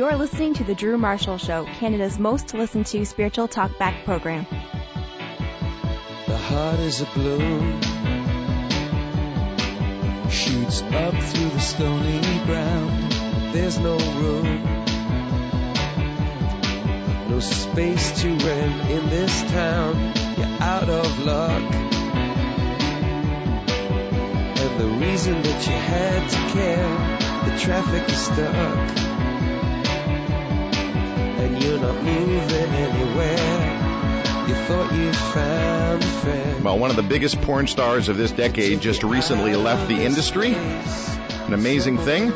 You're listening to The Drew Marshall Show, Canada's most listened to spiritual talkback program. The heart is a balloon, shoots up through the stony ground. There's no room, no space to rent in this town. You're out of luck. And the reason that you had to care, the traffic is stuck anywhere. You thought you found a friend. Well, one of the biggest porn stars of this decade just recently left the industry. An amazing thing.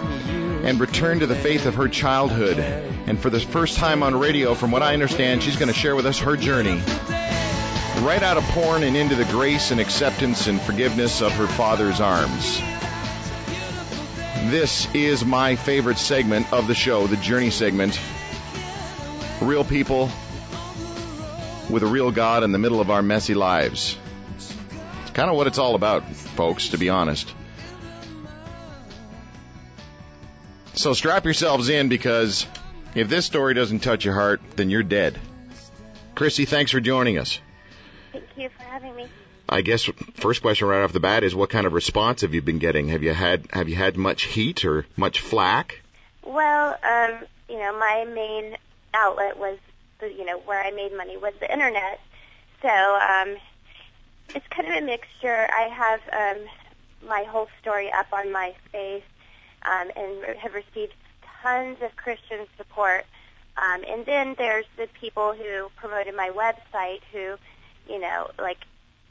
And returned to the faith of her childhood. And for the first time on radio, from what I understand, she's going to share with us her journey. Right out of porn and into the grace and acceptance and forgiveness of her father's arms. This is my favorite segment of the show, the Journey segment real people with a real God in the middle of our messy lives. It's kind of what it's all about, folks, to be honest. So strap yourselves in because if this story doesn't touch your heart, then you're dead. Crissy, thanks for joining us. Thank you for having me. I guess first question right off the bat is what kind of response have you been getting? Have you had have you had much heat or much flack? Well, um, you know, my main outlet was the you know where I made money was the internet. So um, it's kind of a mixture. I have um, my whole story up on my face um, and have received tons of Christian support. Um, and then there's the people who promoted my website who, you know, like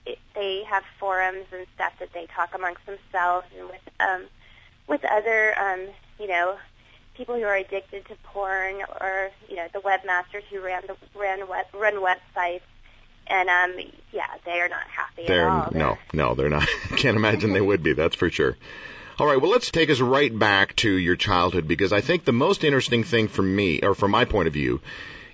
it, they have forums and stuff that they talk amongst themselves and with um, with other, um, you know, people who are addicted to porn or you know the webmasters who ran the ran web, run websites and um yeah they are not happy they're, at all no no they're not can't imagine they would be that's for sure all right well let's take us right back to your childhood because i think the most interesting thing for me or from my point of view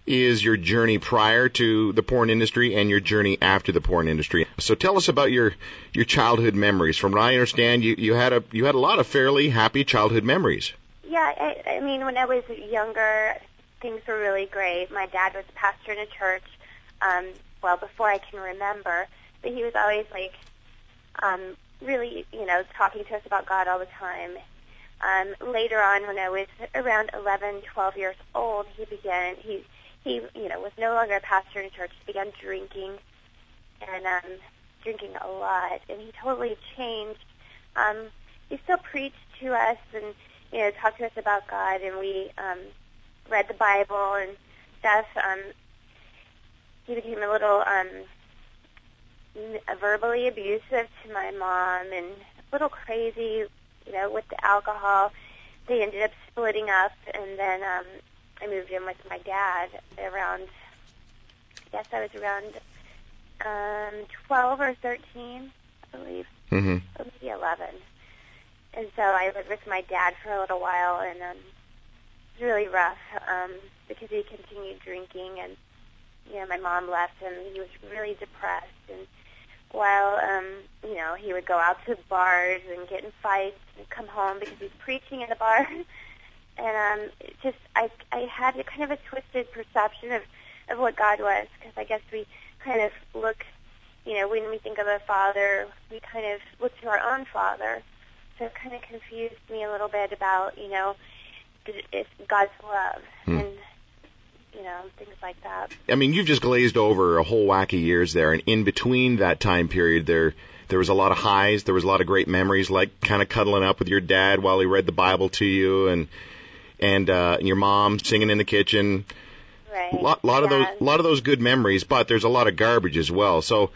is your journey prior to the porn industry and your journey after the porn industry. So tell us about your your childhood memories. From what I understand, you, you had a you had a lot of fairly happy childhood memories. Yeah, I, I mean, when I was younger, things were really great. My dad was a pastor in a church, um, well, before I can remember, but he was always like, um, really, you know, talking to us about God all the time. Um, later on, when I was around 11, 12 years old, he began, he, he, you know, was no longer a pastor in a church. He began drinking and, um, drinking a lot, and he totally changed. Um, he still preached to us and, you know, talked to us about God, and we um, read the Bible and stuff. Um, he became a little um, verbally abusive to my mom and a little crazy, you know, with the alcohol. They ended up splitting up, and then um, I moved in with my dad around. I guess I was around um, 12 or 13, I believe, mm-hmm. or maybe 11 and so I lived with my dad for a little while, and um, it was really rough um, because he continued drinking, and you know my mom left him. He was really depressed, and while um, you know he would go out to bars and get in fights and come home because he's preaching in the bar, and um, it just I I had a kind of a twisted perception of of what God was because I guess we kind of look, you know, when we think of a father, we kind of look to our own father so it kind of confused me a little bit about, you know, it's God's love hmm. and you know things like that. I mean, you've just glazed over a whole whack of years there, and in between that time period, there there was a lot of highs. There was a lot of great memories, like kind of cuddling up with your dad while he read the Bible to you, and and uh, your mom singing in the kitchen. Right. A lot, lot yeah. of those, a lot of those good memories, but there's a lot of garbage as well. So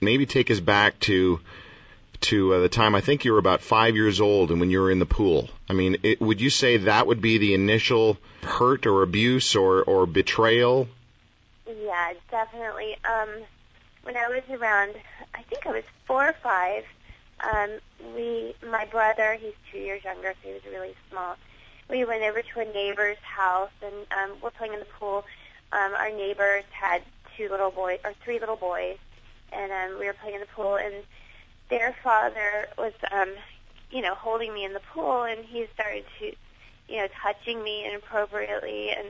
maybe take us back to to uh, the time I think you were about five years old and when you were in the pool. I mean, it, would you say that would be the initial hurt or abuse or, or betrayal? Yeah, definitely. Um, when I was around, I think I was four or five. Um, we, my brother, he's two years younger, so he was really small. We went over to a neighbor's house and um, we're playing in the pool. Um, our neighbors had two little boys or three little boys, and um, we were playing in the pool and their father was, um, you know, holding me in the pool, and he started to, you know, touching me inappropriately. And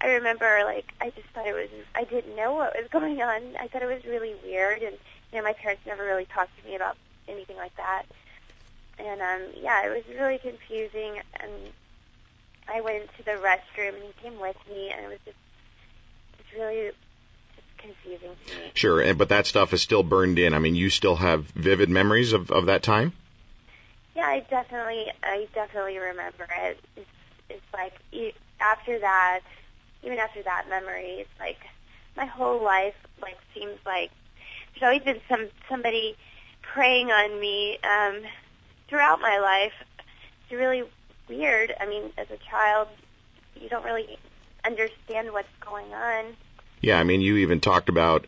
I remember, like, I just thought it was, I didn't know what was going on. I thought it was really weird. And, you know, my parents never really talked to me about anything like that. And, um, yeah, it was really confusing. And I went to the restroom and he came with me and it was just, it's really confusing to me. Sure, and but that stuff is still burned in. I mean, you still have vivid memories of of that time. Yeah, I definitely, I definitely remember it. It's, it's like after that, even after that memory, it's like my whole life like seems like there's always been some somebody preying on me um, throughout my life. It's really weird. I mean, as a child, you don't really understand what's going on. Yeah, I mean, you even talked about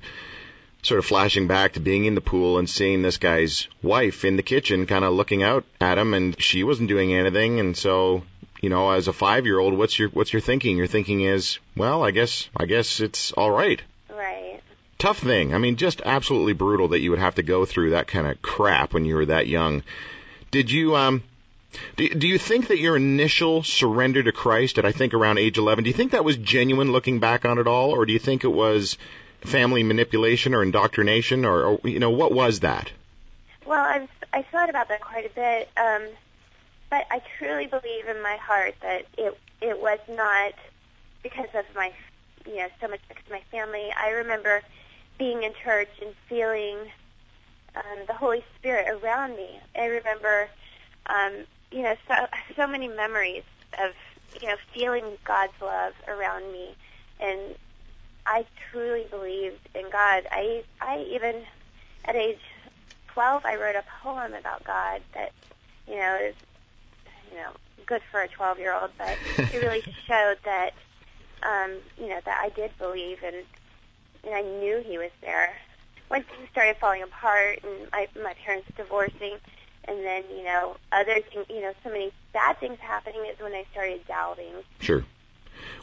sort of flashing back to being in the pool and seeing this guy's wife in the kitchen kind of looking out at him and she wasn't doing anything. And so you know as a 5-year-old what's your what's your thinking? Your thinking is well I guess I guess it's all right. Right. tough thing. I mean just absolutely brutal that you would have to go through that kind of crap when you were that young. Did you um do, do you think that your initial surrender to Christ at I think around age 11 do you think that was genuine looking back on it all or do you think it was family manipulation or indoctrination or, or you know what was that Well, I've I thought about that quite a bit, um, but I truly believe in my heart that it it was not because of my you know so much because of my family. I remember being in church and feeling um, the Holy Spirit around me. I remember um, you know so so many memories of you know feeling God's love around me, and I truly believed in God. I I even at age 12, I wrote a poem about God that, you know, is, you know, good for a 12 year old, but it really showed that, um, you know, that I did believe and, and I knew He was there. When things started falling apart and my, my parents divorcing, and then, you know, other things, you know, so many bad things happening is when I started doubting. Sure.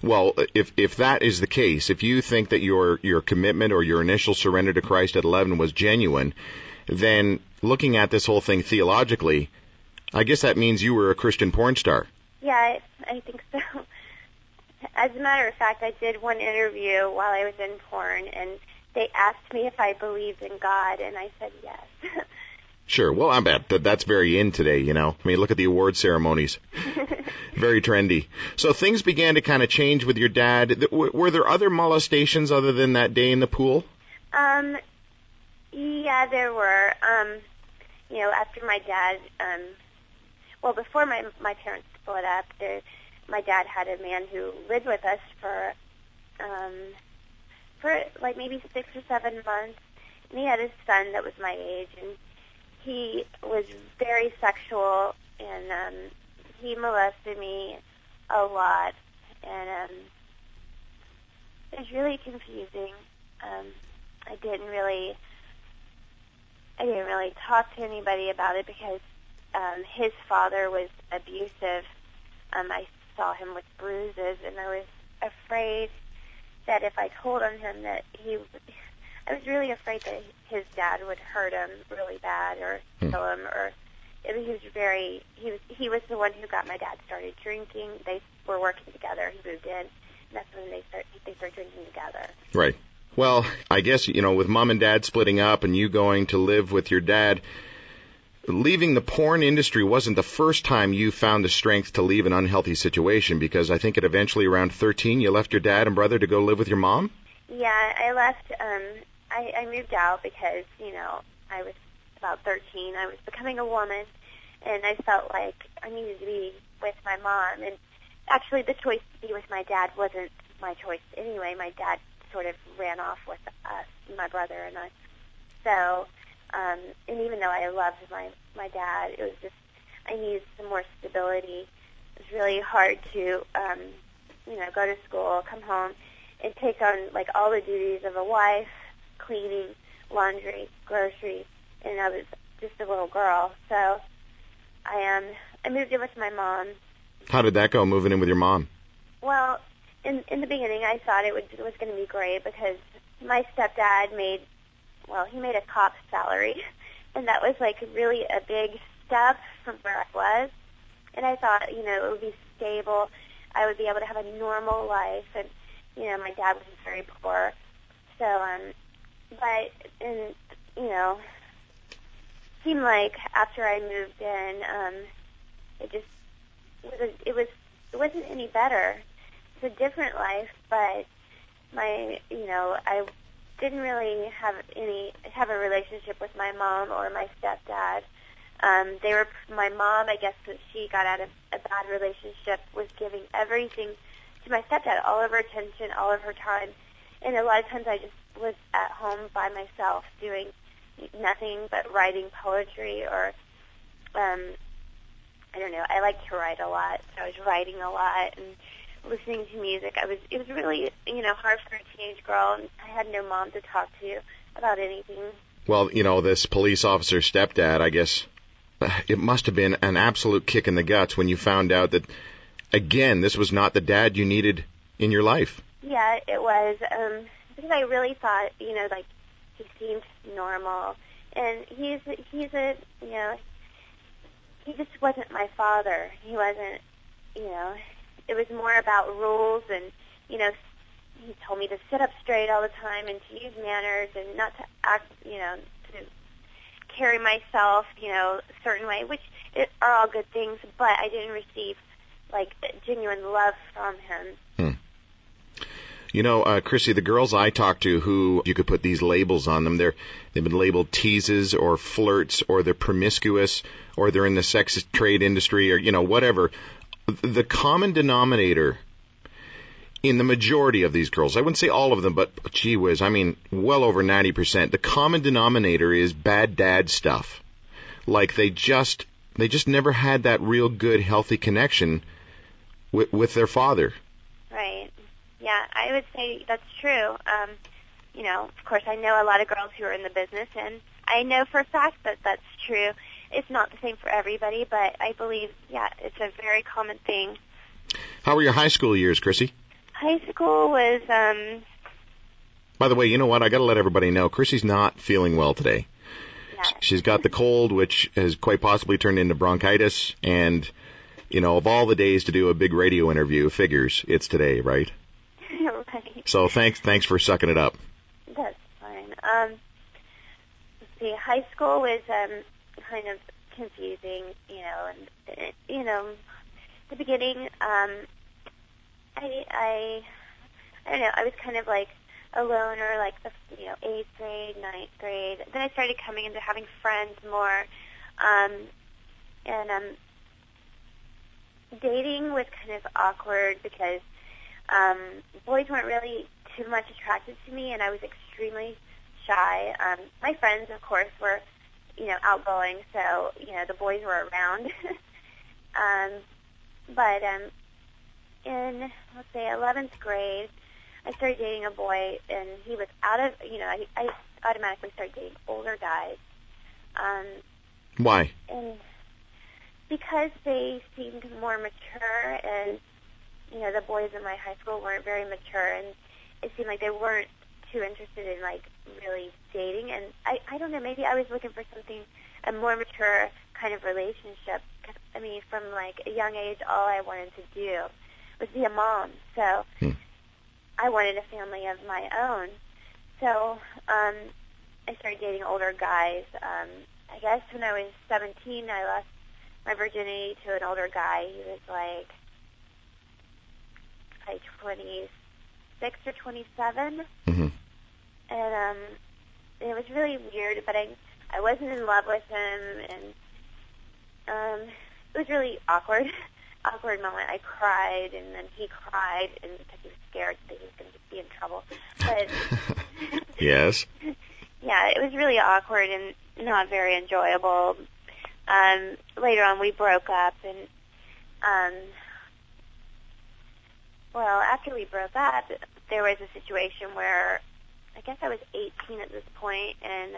Well, if if that is the case, if you think that your your commitment or your initial surrender to Christ at 11 was genuine, then looking at this whole thing theologically, I guess that means you were a Christian porn star. Yeah, I, I think so. As a matter of fact, I did one interview while I was in porn, and they asked me if I believed in God, and I said yes. Sure. Well, I bet that that's very in today, you know. I mean, look at the award ceremonies. very trendy. So things began to kind of change with your dad. Were there other molestations other than that day in the pool? um, yeah, there were. Um, you know, after my dad, um, well, before my my parents split up, there, my dad had a man who lived with us for, um, for like maybe six or seven months, and he had a son that was my age, and he was very sexual, and um, he molested me a lot, and um, it was really confusing. Um, I didn't really, I didn't really talk to anybody about it because um, his father was abusive. Um, I saw him with bruises, and I was afraid that if I told on him that he, I was really afraid that his dad would hurt him really bad or Hmm. kill him or. I mean, he was very. He was. He was the one who got my dad started drinking. They were working together. He moved in, and that's when they start. They started drinking together. Right. Well, I guess, you know, with mom and dad splitting up and you going to live with your dad, leaving the porn industry wasn't the first time you found the strength to leave an unhealthy situation because I think at eventually around 13 you left your dad and brother to go live with your mom? Yeah, I left. Um, I, I moved out because you know I was about 13. I was becoming a woman, and I felt like I needed to be with my mom. And actually, the choice to be with my dad wasn't my choice anyway. My dad sort of ran off with us, my brother and I. So, um, and even though I loved my my dad, it was just I needed some more stability. It was really hard to, um, you know, go to school, come home, and take on like all the duties of a wife, cleaning, laundry, groceries, and I was just a little girl. So I um I moved in with my mom. How did that go moving in with your mom? Well, in in the beginning I thought it would it was going to be great because my stepdad made well, he made a cop salary and that was like really a big step from where I was. And I thought, you know, it would be stable. I would be able to have a normal life, and you know, my dad was very poor. So, um, but and you know, seemed like after I moved in, um, it just was a, it was it wasn't any better. It's a different life, but my you know I didn't really have any have a relationship with my mom or my stepdad. Um, they were my mom. I guess that she got out of a bad relationship was giving everything to my stepdad, all of her attention, all of her time, and a lot of times I just was at home by myself doing nothing but writing poetry or um, I don't know. I like to write a lot, so I was writing a lot and listening to music. I was it was really you know hard for a teenage girl, and I had no mom to talk to about anything. Well, you know, this police officer's stepdad, I guess it must have been an absolute kick in the guts when you found out that again, this was not the dad you needed in your life. Yeah, it was. Um because I really thought, you know, like he seemed normal and he's he's a you know he just wasn't my father. He wasn't you know it was more about rules and you know he told me to sit up straight all the time and to use manners and not to act you know to carry myself you know a certain way which it, are all good things but I didn't receive like genuine love from him hmm. You know uh, Crissy the girls I talk to who you could put these labels on them they're they've been labeled teases or flirts or they're promiscuous or they're in the sex trade industry or you know whatever the common denominator in the majority of these girls, I wouldn't say all of them, but gee whiz, I mean, well over 90%, the common denominator is bad dad stuff. Like they just, they just never had that real good, healthy connection with, with their father. Yeah, I would say that's true. Um, you know, of course, I know a lot of girls who are in the business, and I know for a fact that that's true it's not the same for everybody, but I believe, yeah, it's a very common thing. How were your high school years, Crissy? High school was. um By the way, you know what? I got to let everybody know Crissy's not feeling well today. Yeah. She's got the cold, which has quite possibly turned into bronchitis, and you know, of all the days to do a big radio interview, figures it's today, right? So thanks, thanks for sucking it up. That's fine. Um, see. High school was um, kind of confusing, you know, and you know, the beginning, um, I, I, I don't know, I was kind of like a loner, like the you know eighth grade, ninth grade. Then I started coming into having friends more, um, and um, dating was kind of awkward because um, boys weren't really too much attracted to me, and I was extremely shy. Um, my friends, of course, were you know, outgoing, so, you know, the boys were around. um, but um, in, let's say, 11th grade, I started dating a boy, and he was out of, you know, I, I automatically started dating older guys. Um, Why? And because they seemed more mature, and, you know, the boys in my high school weren't very mature, and it seemed like they weren't too interested in like really dating and I I don't know maybe I was looking for something a more mature kind of relationship Cause, I mean from like a young age all I wanted to do was be a mom so hmm. I wanted a family of my own so um I started dating older guys um I guess when I was 17 I lost my virginity to an older guy he was like like 26 or 27 mm-hmm and um, it was really weird. But I I wasn't in love with him, and um, it was really awkward. awkward moment. I cried, and then he cried, and because he was scared that he was going to be in trouble. But yes, yeah, it was really awkward and not very enjoyable. Um, later on, we broke up, and um, well, after we broke up, there was a situation where I guess I was 18 at this point, and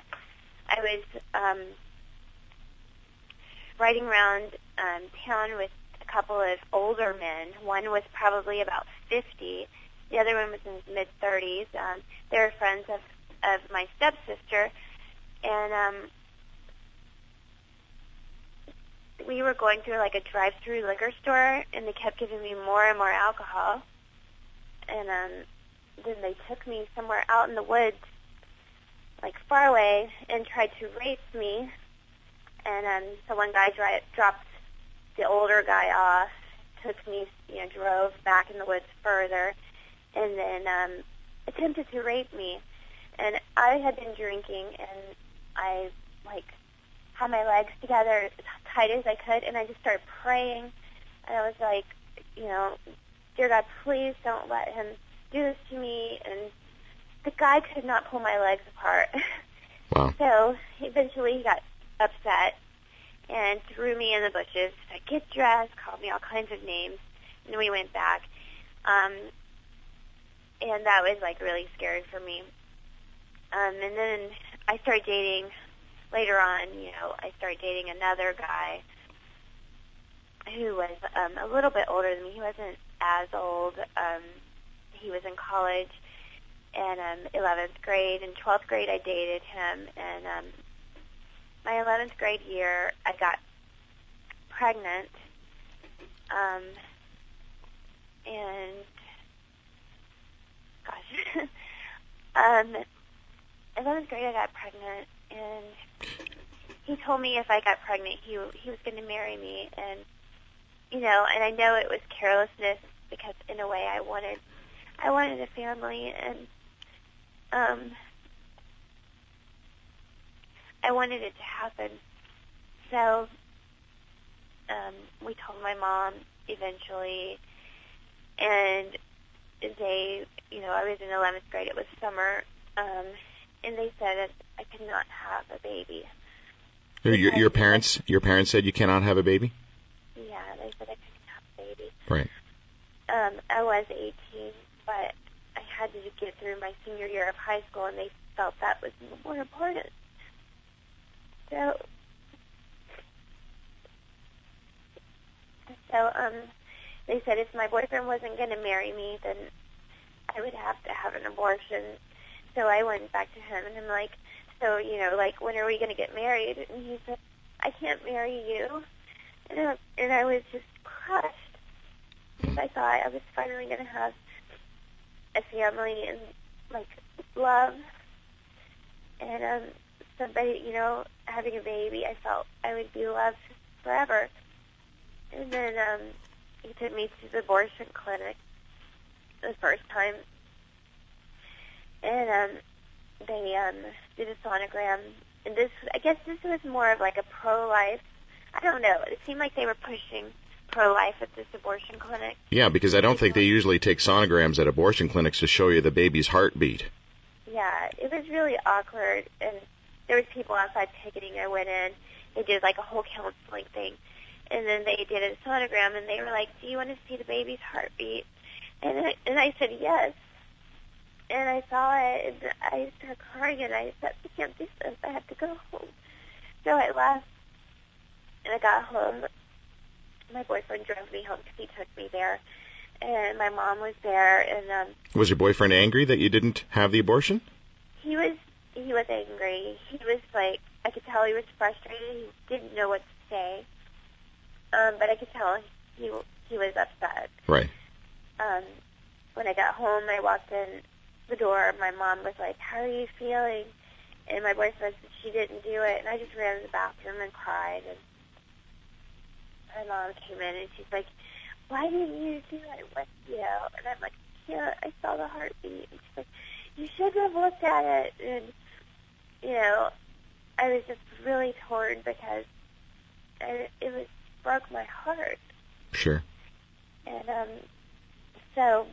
I was um, riding around um, town with a couple of older men. One was probably about 50. The other one was in his mid 30s. Um, they were friends of of my stepsister, and um, we were going through like a drive-through liquor store, and they kept giving me more and more alcohol. And um, then they took me somewhere out in the woods, like far away, and tried to rape me. And um, so one guy dri- dropped the older guy off, took me, you know, drove back in the woods further, and then um, attempted to rape me. And I had been drinking, and I like had my legs together as tight as I could, and I just started praying. And I was like, you know, dear God, please don't let him do this to me. And the guy could not pull my legs apart. Wow. So eventually he got upset and threw me in the bushes. Said, "Get dressed," called me all kinds of names, and we went back. Um, and that was like really scary for me. Um, and then I started dating later on. You know, I started dating another guy who was um, a little bit older than me. He wasn't as old. Um, he was in college and um, 11th grade. In 12th grade, I dated him, and um, my 11th grade year, I got pregnant. Um, and gosh, um, 11th grade, I got pregnant, and he told me if I got pregnant, he he was going to marry me, and you know, and I know it was carelessness because in a way I wanted I wanted a family, and um, I wanted it to happen. So um, we told my mom eventually, and they, you know, I was in 11th grade. It was summer, um, and they said that I could not have a baby. Your, your parents, your parents said you cannot have a baby. Yeah, they said I couldn't have a baby. Right. Um, I was 18, but I had to get through my senior year of high school, and they felt that was more important. So, so um, they said if my boyfriend wasn't going to marry me, then I would have to have an abortion. So I went back to him, and I'm like, so you know, like when are we going to get married? And he said, I can't marry you. And I, and I was just crushed. Because I thought I was finally going to have a family and like love and um somebody you know having a baby i felt i would be loved forever and then um he took me to the abortion clinic the first time and um they um did a sonogram and this i guess this was more of like a pro life i don't know it seemed like they were pushing pro-life at this abortion clinic. Yeah, because I don't think they usually take sonograms at abortion clinics to show you the baby's heartbeat. Yeah, it was really awkward, and there was people outside ticketing. I went in. They did like a whole counseling thing, and then they did a sonogram, and they were like, "Do you want to see the baby's heartbeat?" And I, and I said yes. And I saw it, and I started crying, and I said, "I can't do this. I have to go home." So I left, and I got home, my boyfriend drove me home because he took me there, and my mom was there, and um, Was your boyfriend angry that you didn't have the abortion? he was he was angry. He was like I could tell he was frustrated. He didn't know what to say, um, but I could tell he he was upset. Right. Um, when I got home, I walked in the door. My mom was like, "How are you feeling?" And my boyfriend said she didn't do it, and I just ran to the bathroom and cried. And my mom came in and she's like, "Why didn't you do it?" What you know? And I'm like, "Yeah, I saw the heartbeat." And she's like, "You should have looked at it." And you know, I was just really torn because it, it was broke my heart. Sure. And um, so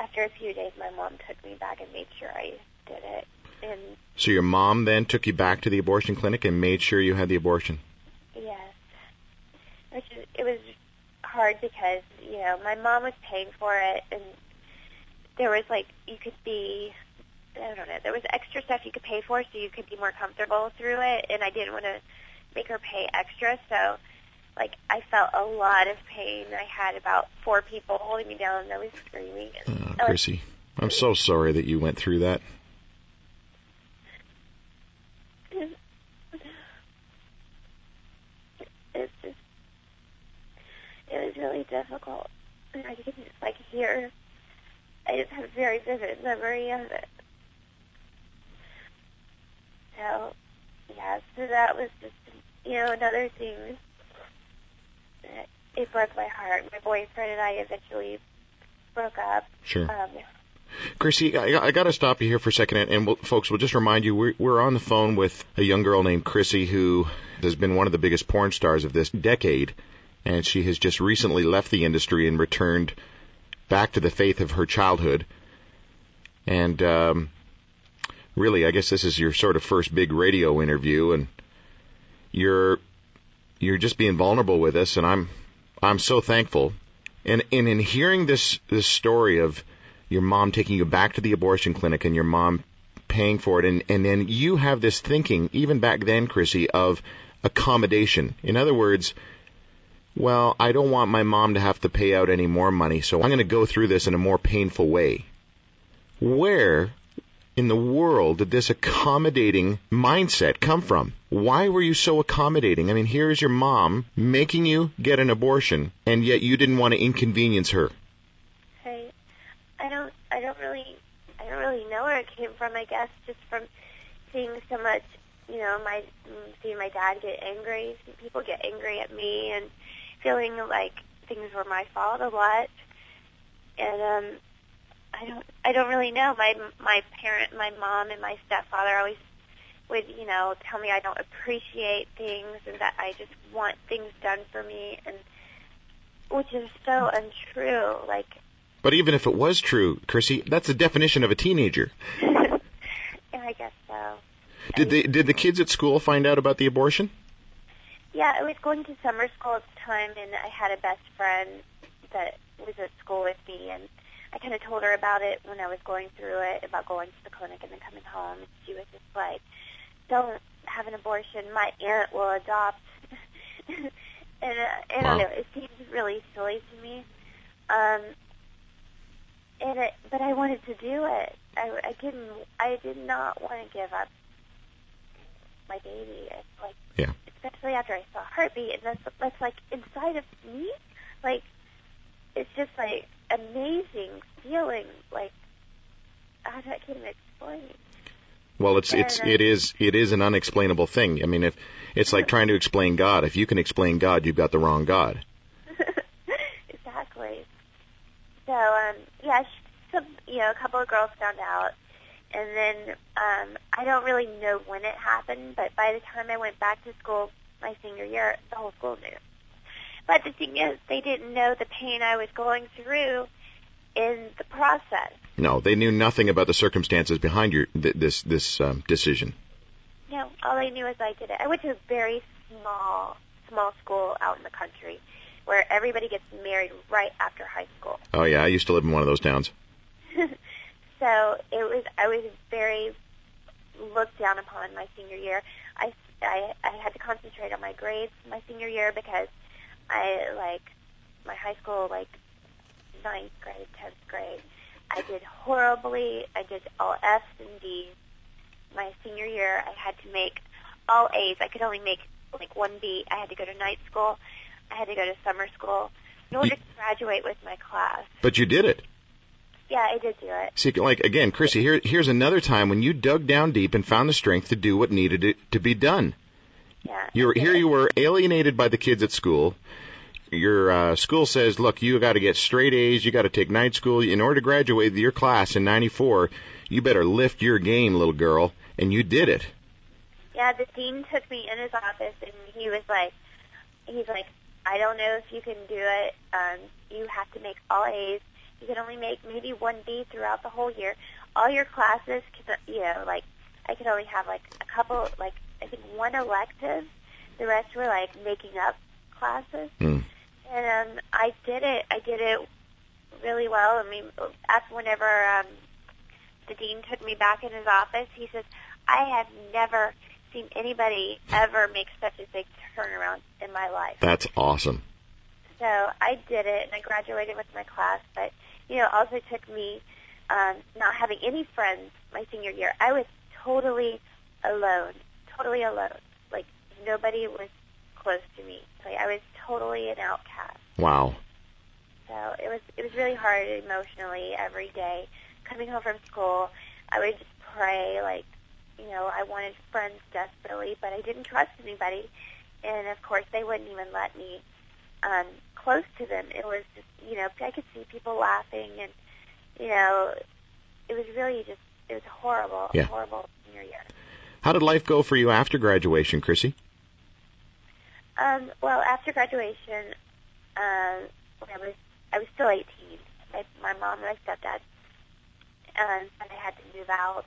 after a few days, my mom took me back and made sure I did it. And So your mom then took you back to the abortion clinic and made sure you had the abortion. yes, which is, it was hard because you know my mom was paying for it, and there was like you could be. I don't know. There was extra stuff you could pay for, so you could be more comfortable through it. And I didn't want to make her pay extra, so like I felt a lot of pain. I had about four people holding me down and mm, I was screaming. And, oh, Crissy, I'm so sorry that you went through that. It's just, it was really difficult. And I can just like hear. I just have a very vivid memory of it. So, yeah, so that was just, you know, another thing it broke my heart. My boyfriend and I eventually broke up. Sure. Um, Crissy, I, I got to stop you here for a second, and, and we'll, folks, we'll just remind you we're, we're on the phone with a young girl named Crissy who has been one of the biggest porn stars of this decade, and she has just recently left the industry and returned back to the faith of her childhood. And um, really, I guess this is your sort of first big radio interview, and you're you're just being vulnerable with us, and I'm I'm so thankful. And, and in hearing this this story of your mom taking you back to the abortion clinic and your mom paying for it, and and then you have this thinking even back then, Crissy, of accommodation. In other words, well, I don't want my mom to have to pay out any more money, so I'm going to go through this in a more painful way. Where in the world did this accommodating mindset come from? Why were you so accommodating? I mean, here's your mom making you get an abortion, and yet you didn't want to inconvenience her. I, I don't, I don't really, I don't really know where it came from. I guess just from seeing so much, you know, my seeing my dad get angry, people get angry at me, and feeling like things were my fault a lot. And um, I don't, I don't really know. My my parent, my mom, and my stepfather always would, you know, tell me I don't appreciate things and that I just want things done for me, and which is so untrue. Like But even if it was true, Crissy, that's the definition of a teenager. and I guess so. Did the did the kids at school find out about the abortion? Yeah, I was going to summer school at the time, and I had a best friend that was at school with me, and I kind of told her about it when I was going through it, about going to the clinic and then coming home. And she was just like, "Don't have an abortion. My aunt will adopt." and uh, I don't Wow. know. It seems really silly to me. Um, and it, but I wanted to do it. I, I didn't. I did not want to give up my baby. It's like, Yeah. especially after I saw heartbeat, and that's that's like inside of me. Like, it's just like amazing feeling. Like, I, I can't even explain. Well, it's it's Yeah, no. it is it is an unexplainable thing. I mean, if it's like trying to explain God. If you can explain God, you've got the wrong God. exactly. So, um, yeah, sh- some, you know, a couple of girls found out, and then um, I don't really know when it happened, but by the time I went back to school my senior year, the whole school knew. But the thing is, they didn't know the pain I was going through in the process. No, they knew nothing about the circumstances behind your th- this this um, decision. No, all I knew is I did it. I went to a very small, small school out in the country where everybody gets married right after high school. Oh yeah, I used to live in one of those towns. so it was, I was very looked down upon my senior year. I, I, I had to concentrate on my grades my senior year because I, like, my high school, like, ninth grade, tenth grade, I did horribly. I did all F's and D's. My senior year, I had to make all A's. I could only make like one B. I had to go to night school. I had to go to summer school in order to graduate with my class. But you did it. Yeah, I did do it. See, like again, Crissy, here here's another time when you dug down deep and found the strength to do what needed to, to be done. Yeah. You were, I did here you were alienated by the kids at school. Your uh, school says, look, you got to get straight A's. You got to take night school in order to graduate your class in '94. You better lift your game, little girl, and you did it. Yeah, the dean took me in his office and he was like, he's like, I don't know if you can do it. Um, you have to make all A's. You can only make maybe one B throughout the whole year. All your classes, can, you know, like I could only have like a couple, like I think one elective. The rest were like making up classes. Hmm. And um, I did it. I did it really well. I mean, after whenever um, the dean took me back in his office, he says, I have never seen anybody ever make such a big turnaround in my life. That's awesome. So I did it, and I graduated with my class. But you know, it also took me um, not having any friends my senior year. I was totally alone, totally alone. Like nobody was close to me. Like I was totally an outcast. Wow. so it was it was really hard emotionally every day. Coming home from school, I would just pray like, you know, I wanted friends desperately, but I didn't trust anybody, and of course they wouldn't even let me um, close to them. It was just, you know, I could see people laughing, and you know, it was really just it was horrible, Yeah. horrible senior year. How did life go for you after graduation, Crissy? Um, well, after graduation, um, when I was I was still 18. My my mom and my stepdad, um, and I had to move out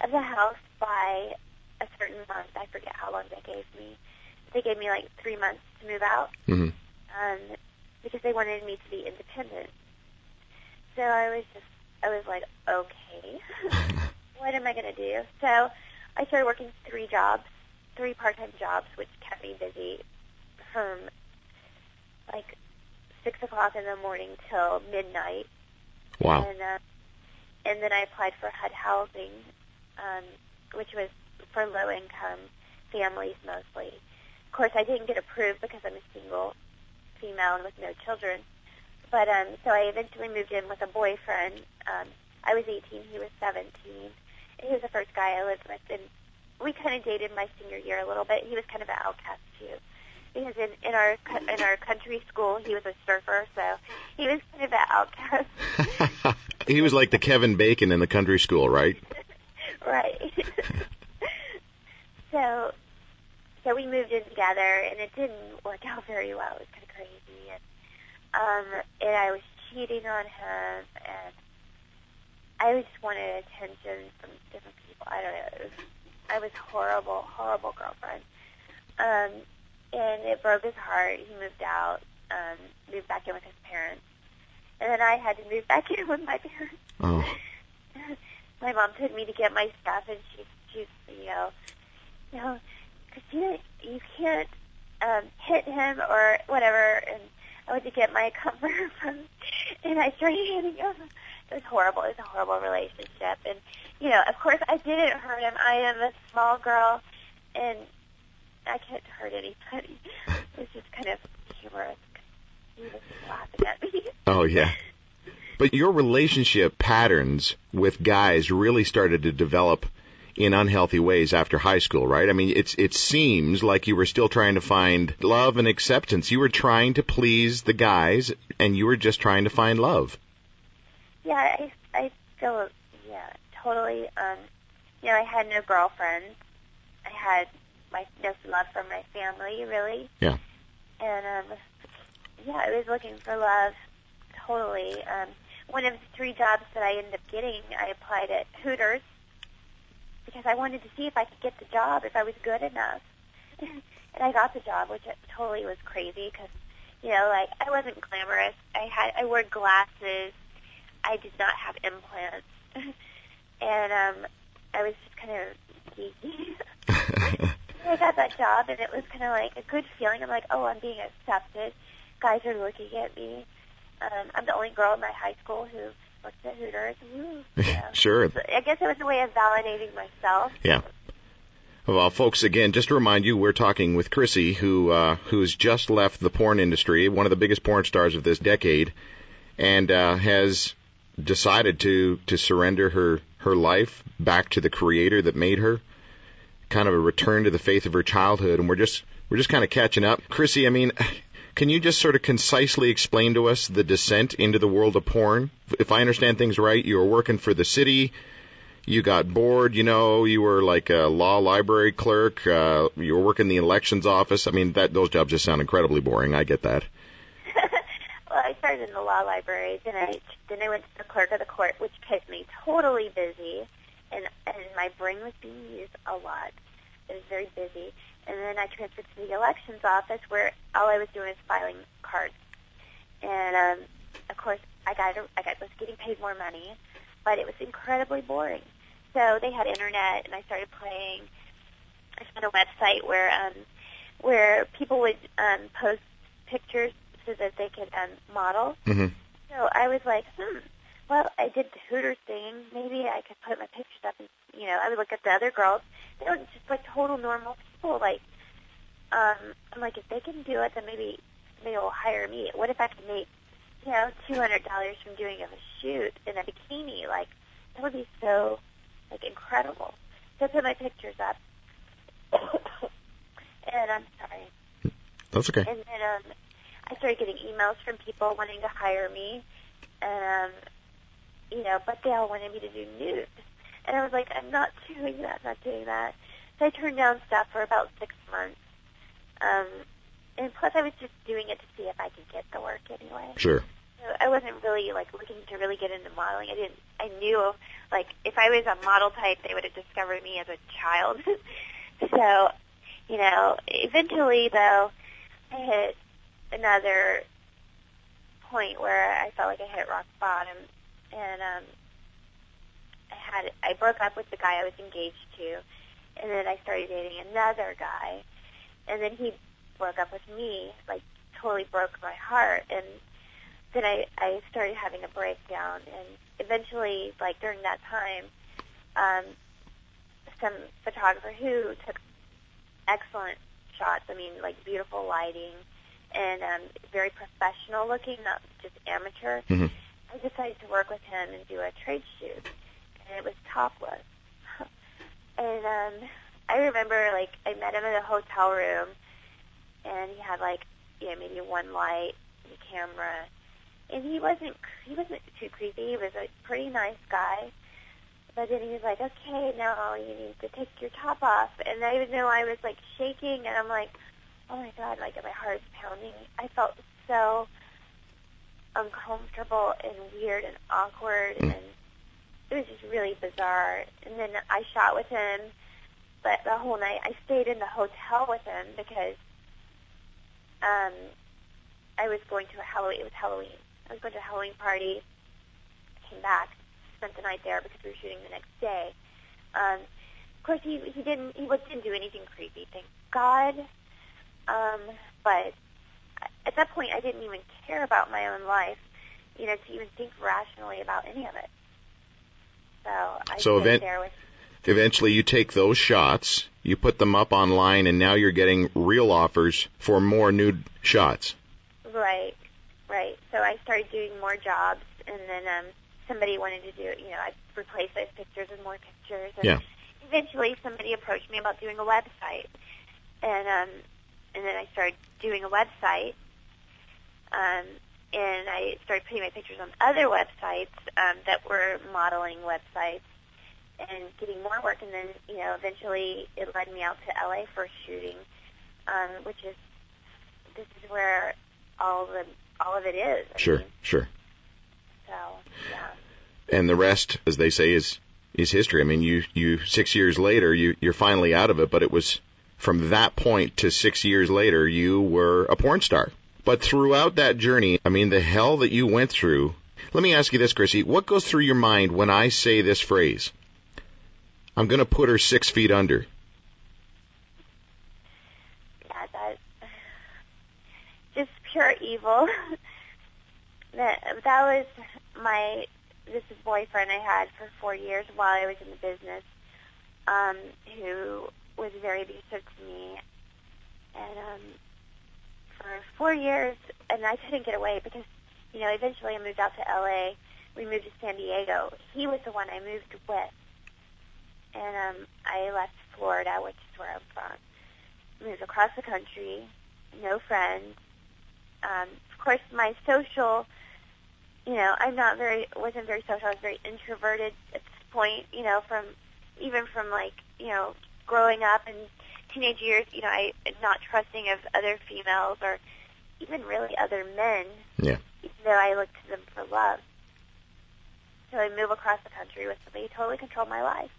of the house by a certain month. I forget how long they gave me. They gave me like three months to move out, hmm um, because they wanted me to be independent. So I was just I was like, okay, what am I going to do? So I started working three jobs, three part-time jobs, which kept me busy from like six o'clock in the morning till midnight. Wow. And uh, and then I applied for HUD housing, um, which was for low-income families mostly. Of course, I didn't get approved because I'm a single female and with no children. But um, so I eventually moved in with a boyfriend. Um, I was 18, he was 17. He was the first guy I lived with, and we kind of dated my senior year a little bit. He was kind of an outcast too, because in in our in our country school he was a surfer, so he was kind of an outcast. he was like the Kevin Bacon in the country school, right? right. so, so we moved in together, and it didn't work out very well. It was kind of crazy, and um, and I was cheating on him, and I just wanted attention from different people. I don't know. It was, I was horrible, horrible girlfriend. Um, and it broke his heart. He moved out, um, moved back in with his parents, and then I had to move back in with my parents Oh, my mom took me to get my stuff, and she, she's, you know, you know, Christina, you can't um, hit him or whatever. And I went to get my comforter from, and I started hitting him. It was horrible. It was a horrible relationship, and you know, of course, I didn't hurt him. I am a small girl, and I can't hurt anybody. It was just kind of humorous. He was laughing at me. oh yeah. But your relationship patterns with guys really started to develop in unhealthy ways after high school, right? I mean, it's it seems like you were still trying to find love and acceptance. You were trying to please the guys, and you were just trying to find love. Yeah, I I feel yeah totally. Um, you know, I had no girlfriend. I had my no love from my family really. Yeah. And um, yeah, I was looking for love totally. Um, one of the three jobs that I ended up getting, I applied at Hooters because I wanted to see if I could get the job if I was good enough. and I got the job, which totally was crazy because you know, like I wasn't glamorous. I had I wore glasses. I did not have implants, and um, I was just kind of geeky. I got that job, and it was kind of like a good feeling. I'm like, oh, I'm being accepted. Guys are looking at me. Um, I'm the only girl in my high school who worked at Hooters. Yeah. sure. So I guess it was a way of validating myself. Yeah. Well, folks, again, just to remind you, we're talking with Crissy, who uh, who's just left the porn industry, one of the biggest porn stars of this decade, and uh, has decided to to surrender her her life back to the Creator that made her, kind of a return to the faith of her childhood. And we're just we're just kind of catching up. Crissy, I mean. Can you just sort of concisely explain to us the descent into the world of porn? If I understand things right, you were working for the city, you got bored, you know, you were like a law library clerk, uh, you were working the elections office. I mean, that those jobs just sound incredibly boring. I get that. I started in the law library, then I then I went to the clerk of the court, which kept me totally busy, and and my brain was being used a lot. It was very busy, and then I transferred to the elections office, where all I was doing was filing cards, and um, of course I got I got was getting paid more money, but it was incredibly boring. So they had internet, and I started playing. I found a website where um, where people would um, post pictures so that they could um, model. hmm So I was like, hmm, well, I did the Hooters thing. Maybe I could put my pictures up and, you know, I would look at the other girls. They were just like total normal people. Like, um, I'm like, if they can do it, then maybe they will hire me. What if I can make you know, two hundred dollars from doing a shoot in a bikini. Like that would be so like incredible. So I put my pictures up, and I'm sorry. That's okay. And then um, I started getting emails from people wanting to hire me, and um, you know, but they all wanted me to do nude. And I was like, I'm not doing that, I'm not doing that. So I turned down stuff for about six months. Um, and plus, I was just doing it to see if I could get the work anyway. Sure. So I wasn't really like looking to really get into modeling. I didn't. I knew like if I was a model type, they would have discovered me as a child. so, you know, eventually though, I hit another point where I felt like I hit rock bottom, and um, I had I broke up with the guy I was engaged to, and then I started dating another guy, and then he broke up with me, like totally broke my heart, and then I I started having a breakdown, and eventually, like during that time, um, some photographer who took excellent shots. I mean, like beautiful lighting and um, very professional looking, not just amateur. Mhm. I decided to work with him and do a trade shoot, and it was topless. and um, I remember, like, I met him in a hotel room, and he had like, you know, maybe one light, and a camera, and he wasn't he wasn't too creepy. He was a pretty nice guy. But then he was like, okay, now you need to take your top off. And I even though I was like shaking, and I'm like, oh my god, like my heart is pounding. I felt so uncomfortable and weird and awkward, Mm. and it was just really bizarre. And then I shot with him, but the whole night I stayed in the hotel with him because um, I was going to a Halloween. It was Halloween. I was going to a Halloween party. I came back, spent the night there because we were shooting the next day. Um, of course, he he didn't he didn't do anything creepy, thank God. Um, but at that point, I didn't even care about my own life, you know, to even think rationally about any of it. So I So event- there with Eventually, you take those shots, you put them up online, and now you're getting real offers for more nude shots. Right, right. So I started doing more jobs, and then um, somebody wanted to do, you know, I replaced those pictures with more pictures. And Yeah. Eventually, somebody approached me about doing a website, and um, and then I started doing a website, um, and I started putting my pictures on other websites um, that were modeling websites, and getting more work. And then, you know, eventually it led me out to LA for shooting, um, which is this is where all the all of it is. I Sure, mean, sure. so yeah. And the rest, as they say, is is history. I mean, you you six years later, you you're finally out of it, but it was from that point to six years later, you were a porn star. But throughout that journey, I mean, the hell that you went through. Let me ask you this, Crissy. What goes through your mind when I say this phrase? I'm going to put her six feet under. yeah, that just pure evil. that that was my this is boyfriend I had for four years while I was in the business, um, who was very abusive to me, and um, for four years, and I couldn't get away because you know eventually I moved out to L.A. We moved to San Diego. He was the one I moved with, and um, I left Florida, which is where I'm from moved across the country, no friends. Um, of course, my social, you know, I'm not very, wasn't very social. I was very introverted at this point, you know, from even from like, you know, growing up and teenage years, you know, I not trusting of other females or even really other men. Yeah. Even though I looked to them for love. So I move across the country with somebody who totally controlled my life.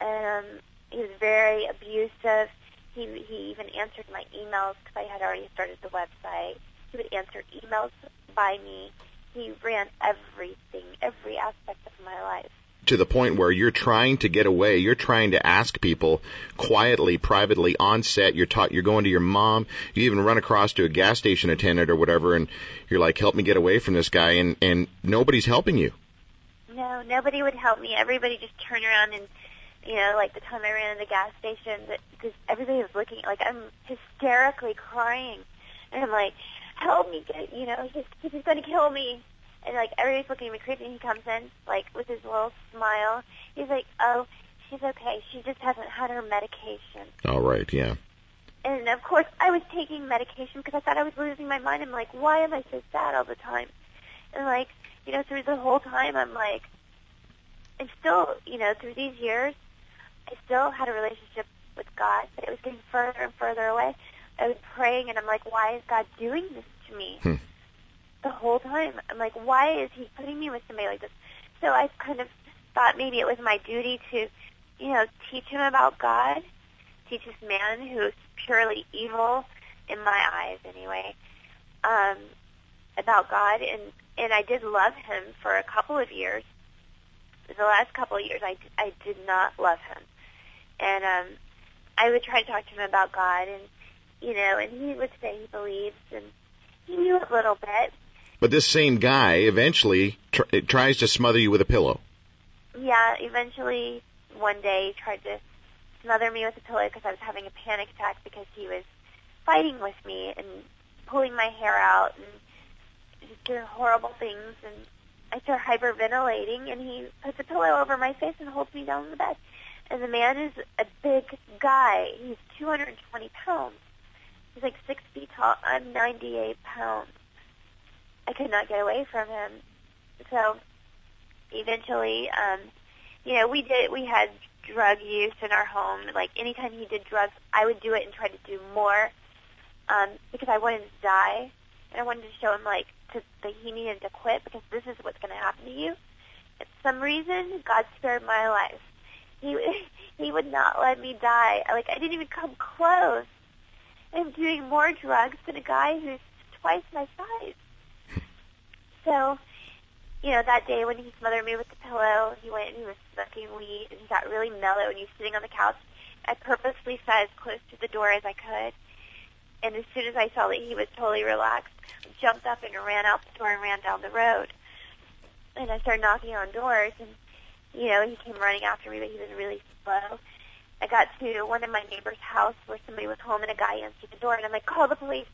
And um, he was very abusive. He he even answered my emails because I had already started the website. He would answer emails by me. He ran everything, every aspect of my life. To the point where you're trying to get away. You're trying to ask people quietly, privately on set. You're taught, you're going to your mom. You even run across to a gas station attendant or whatever, and you're like, "Help me get away from this guy," and and nobody's helping you. No, nobody would help me. Everybody just turned around and, you know, like the time I ran in the gas station, because everybody was looking, like I'm hysterically crying, and I'm like, help me get, you know, he's, he's going to kill me. And like everybody's looking at me crazy and he comes in like with his little smile. He's like, oh, she's okay. She just hasn't had her medication. All right, yeah. And of course, I was taking medication because I thought I was losing my mind. I'm like, why am I so sad all the time? And like, you know, through the whole time, I'm like, and still, you know, through these years, I still had a relationship with God, but it was getting further and further away. I was praying, and I'm like, why is God doing this to me? Hmm. The whole time, I'm like, why is He putting me with somebody like this? So I kind of thought maybe it was my duty to, you know, teach him about God, teach this man who's purely evil in my eyes, anyway, um, about God, and and I did love him for a couple of years. The last couple of years, I I did not love him, and um, I would try to talk to him about God, and you know, and he would say he believes, and he knew a little bit. But this same guy eventually tr- tries to smother you with a pillow. Yeah, eventually one day he tried to smother me with a pillow because I was having a panic attack because he was fighting with me and pulling my hair out and just doing horrible things and I start hyperventilating and he puts a pillow over my face and holds me down in the bed. And the man is a big guy. He's 220 pounds. He's like six feet tall. I'm 98 pounds. I could not get away from him. So eventually, um, you know, we did. We had drug use in our home. Like anytime he did drugs, I would do it and try to do more um, because I wanted to die, and I wanted to show him like to, that he needed to quit because this is what's going to happen to you. For some reason, God spared my life. He he would not let me die. Like I didn't even come close. I'm doing more drugs than a guy who's twice my size. So, you know, that day when he smothered me with the pillow, he went and he was smoking weed and he got really mellow and he was sitting on the couch. I purposely sat as close to the door as I could. And as soon as I saw that he was totally relaxed, I jumped up and ran out the door and ran down the road. And I started knocking on doors and, you know, he came running after me, but he was really slow. I got to one of my neighbor's house where somebody was home and a guy answered the door and I'm like, call the police.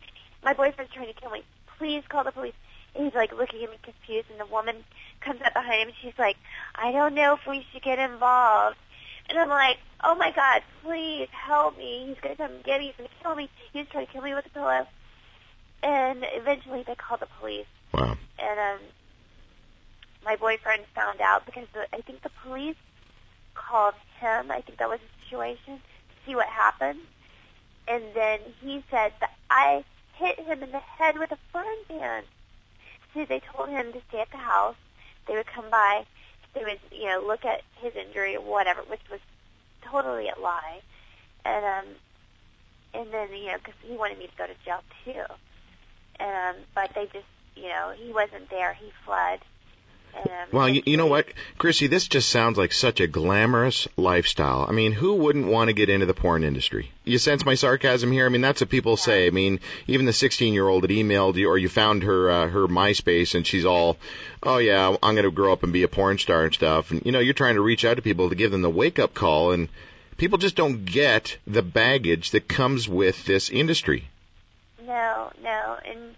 My boyfriend's trying to kill me. Please call the police. He's like looking at me confused and the woman comes up behind him and she's like, I don't know if we should get involved. And I'm like, oh my God, please help me. He's going to come get me. He's going to kill me. He's trying to kill me with a pillow. And eventually they called the police. Wow. And um, my boyfriend found out because the, I think the police called him. I think that was the situation to see what happened. And then he said that I hit him in the head with a frying pan. So they told him to stay at the house. They would come by. They would, you know, look at his injury or whatever, which was totally a lie. And um, and then you know, because he wanted me to go to jail too. And um, but they just, you know, he wasn't there. He fled. Um, Well, you, you know what, Crissy, this just sounds like such a glamorous lifestyle. I mean, who wouldn't want to get into the porn industry? You sense my sarcasm here? I mean, that's what people say. I mean, even the 16-year-old that emailed you, or you found her uh, her MySpace, and she's all, "Oh yeah, I'm going to grow up and be a porn star and stuff." And you know, you're trying to reach out to people to give them the wake-up call, and people just don't get the baggage that comes with this industry. No, no. And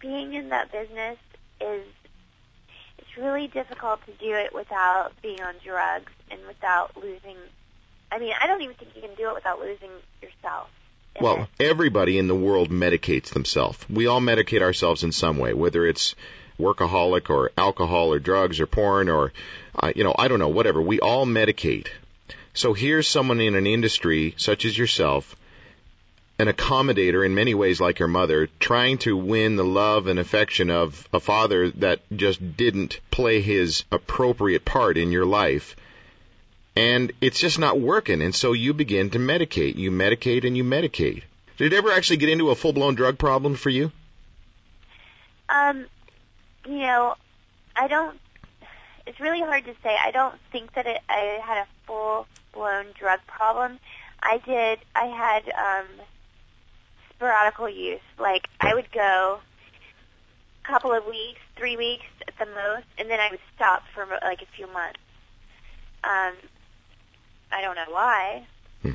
being in that business is it's really difficult to do it without being on drugs and without losing I mean, I don't even think you can do it without losing yourself. Well, everybody in the world medicates themselves. We all medicate ourselves in some way, whether it's workaholic or alcohol or drugs or porn or, uh, you know, I don't know, whatever. We all medicate. So here's someone in an industry such as yourself, an accommodator in many ways like your mother, trying to win the love and affection of a father that just didn't play his appropriate part in your life and it's just not working. And so you begin to medicate. You medicate and you medicate. Did it ever actually get into a full blown drug problem for you? Um, you know, I don't. It's really hard to say. I don't think that it, I had a full blown drug problem. I did. I had um, sporadical use. Like I would go a couple of weeks, three weeks at the most, and then I would stop for like a few months. Um, I don't know why, Hmm.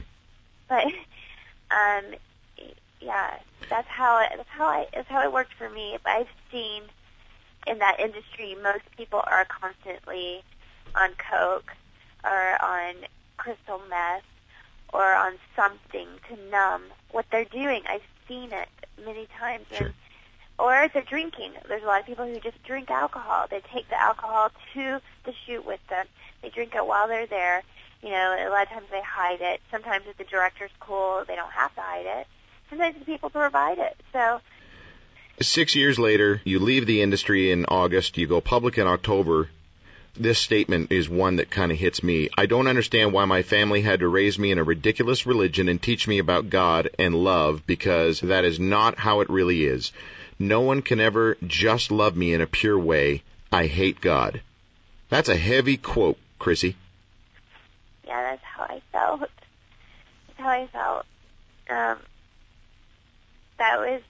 but um, yeah, that's how it, that's how I that's how it worked for me. But I've seen in that industry, most people are constantly on coke or on crystal meth or on something to numb what they're doing. I've seen it many times. Sure. And, or they're drinking. There's a lot of people who just drink alcohol. They take the alcohol to the shoot with them. They drink it while they're there. You know, a lot of times they hide it. Sometimes if the director's cool, they don't have to hide it. Sometimes the people provide it. So Six years later, you leave the industry in August, you go public in October. This statement is one that kind of hits me. I don't understand why my family had to raise me in a ridiculous religion and teach me about God and love because that is not how it really is. No one can ever just love me in a pure way. I hate God. That's a heavy quote, Crissy. yeah, that's how I felt. That's how I felt. Um, that was,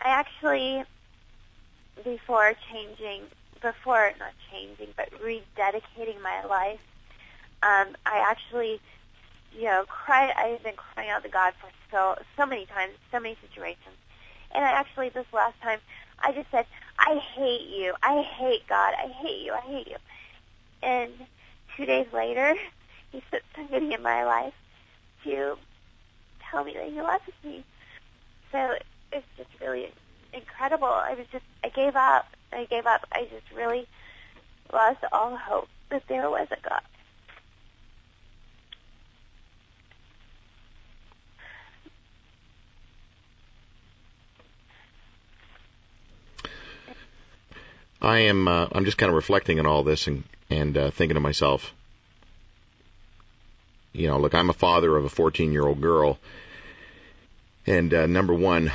I actually, before changing, before not changing, but rededicating my life, um, I actually, you know, cried. I've been crying out to God for so so many times, so many situations, and I actually this last time, I just said, I hate you, I hate God, I hate you, I hate you, and two days later, he put somebody in my life to tell me that he loves me. So it's just really incredible. I was just, I gave up. I gave up. I just really lost all hope that there was a God. I am. Uh, I'm just kind of reflecting on all this and and uh, thinking to myself, you know, look, I'm a father of a 14 year old girl, and uh, number one,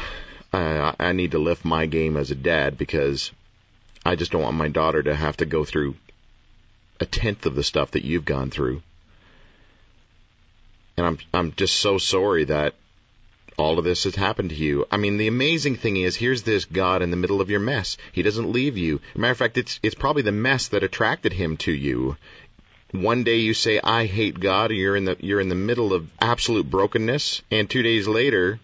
I need to lift my game as a dad because I just don't want my daughter to have to go through a tenth of the stuff that you've gone through. And I'm I'm just so sorry that all of this has happened to you. I mean, the amazing thing is, here's this God in the middle of your mess. He doesn't leave you. matter of fact, it's it's probably the mess that attracted him to you. One day you say, "I hate God," you're in the you're in the middle of absolute brokenness, and two days later,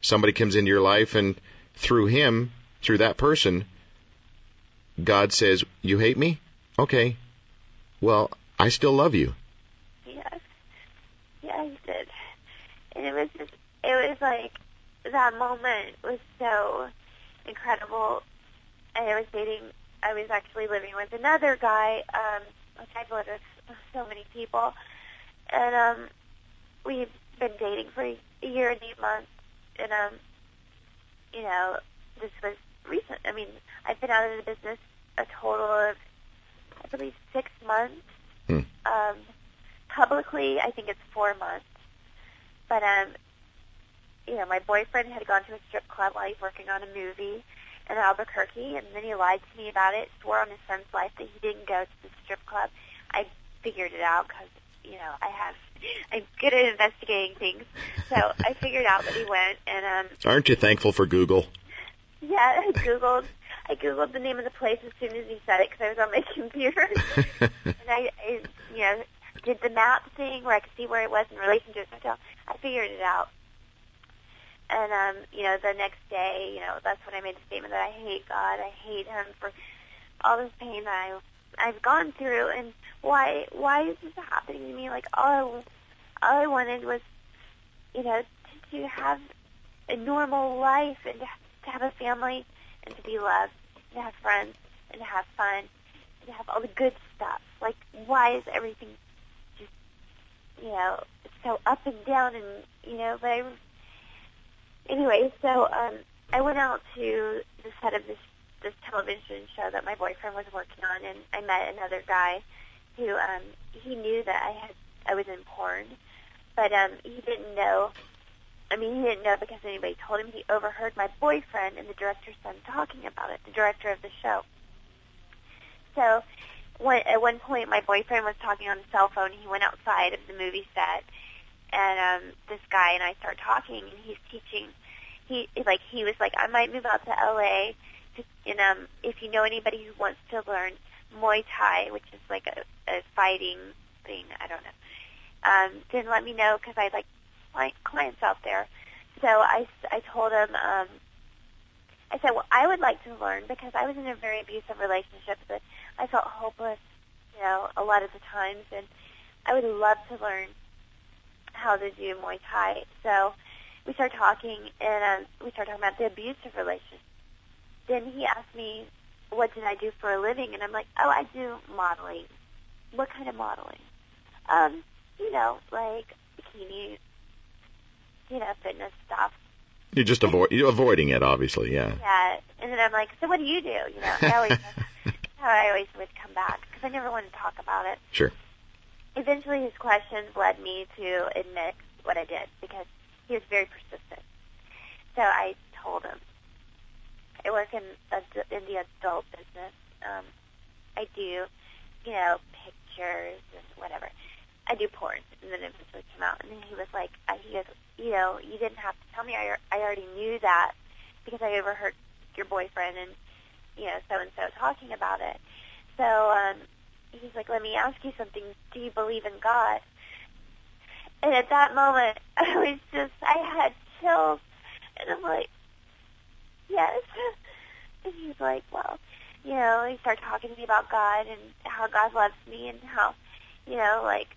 somebody comes into your life, and through him, through that person, God says, "You hate me? Okay. Well, I still love you." Yes. Yeah, he did. And it was just, it was like, that moment was so incredible. And I was dating, I was actually living with another guy, um, which I've lived with so many people. And, um, we've been dating for a year and eight months. And, um, you know, this was recent. I mean, I've been out of the business a total of, I believe, six months. Hmm. Um, publicly, I think it's four months. But um, you know, my boyfriend had gone to a strip club while he's working on a movie in Albuquerque, and then he lied to me about it. Swore on his son's life that he didn't go to the strip club. I figured it out because you know I have I'm good at investigating things, so I figured out that he went, and um, Aren't you thankful for Google? yeah, I googled. I googled the name of the place as soon as he said it because I was on my computer, and I, I, you know, did the map thing where I could see where it was in relation to his hotel. I figured it out, and um, you know, the next day, you know, that's when I made the statement that I hate God. I hate Him for all this pain that I I've gone through, and why why is this happening to me? Like all I, all I wanted was, you know, to, to have a normal life and to, to have a family and to be loved, to have friends and to have fun, and to have all the good stuff. Like why is everything just, you know, so up and down and you know? But I, anyway, so um, I went out to the set of this this television show that my boyfriend was working on, and I met another guy who um, he knew that I had I was in porn, but um, he didn't know. I mean, he didn't know because anybody told him. He overheard my boyfriend and the director's son talking about it, the director of the show. So, when, at one point, my boyfriend was talking on his cell phone. He went outside of the movie set, and um, this guy and I start talking, and he's teaching. He like he was like, I might move out to L.A. To, and um, if you know anybody who wants to learn Muay Thai, which is like a, a fighting thing, I don't know. Um, then let me know because I'd like clients out there. so I, I told him, um, I said, well, I would like to learn because I was in a very abusive relationship that I felt hopeless, you know, a lot of the times, and I would love to learn how to do Muay Thai. So we started talking, and um, we started talking about the abusive relationship. Then he asked me, what did I do for a living? And I'm like, oh, I do modeling. What kind of modeling? Um, you know, like bikini, you know, fitness stuff. You're just avoid you're avoiding it, obviously. Yeah. Yeah. And then I'm like, so what do you do? You know, I always, how I always would come back because I never wanted to talk about it. Sure. Eventually, his questions led me to admit what I did because he was very persistent. So I told him, I work in in the adult business. Um, I do, you know, pictures and whatever. I do porn, and then eventually came out. And then he was like, uh, he goes, you know, you didn't have to tell me. I, I already knew that because I overheard your boyfriend and you know so and so talking about it. So um, he's like, let me ask you something. Do you believe in God? And at that moment, I was just, I had chills, and I'm like, yes. And he's like, well, you know, he started talking to me about God and how God loves me and how, you know, like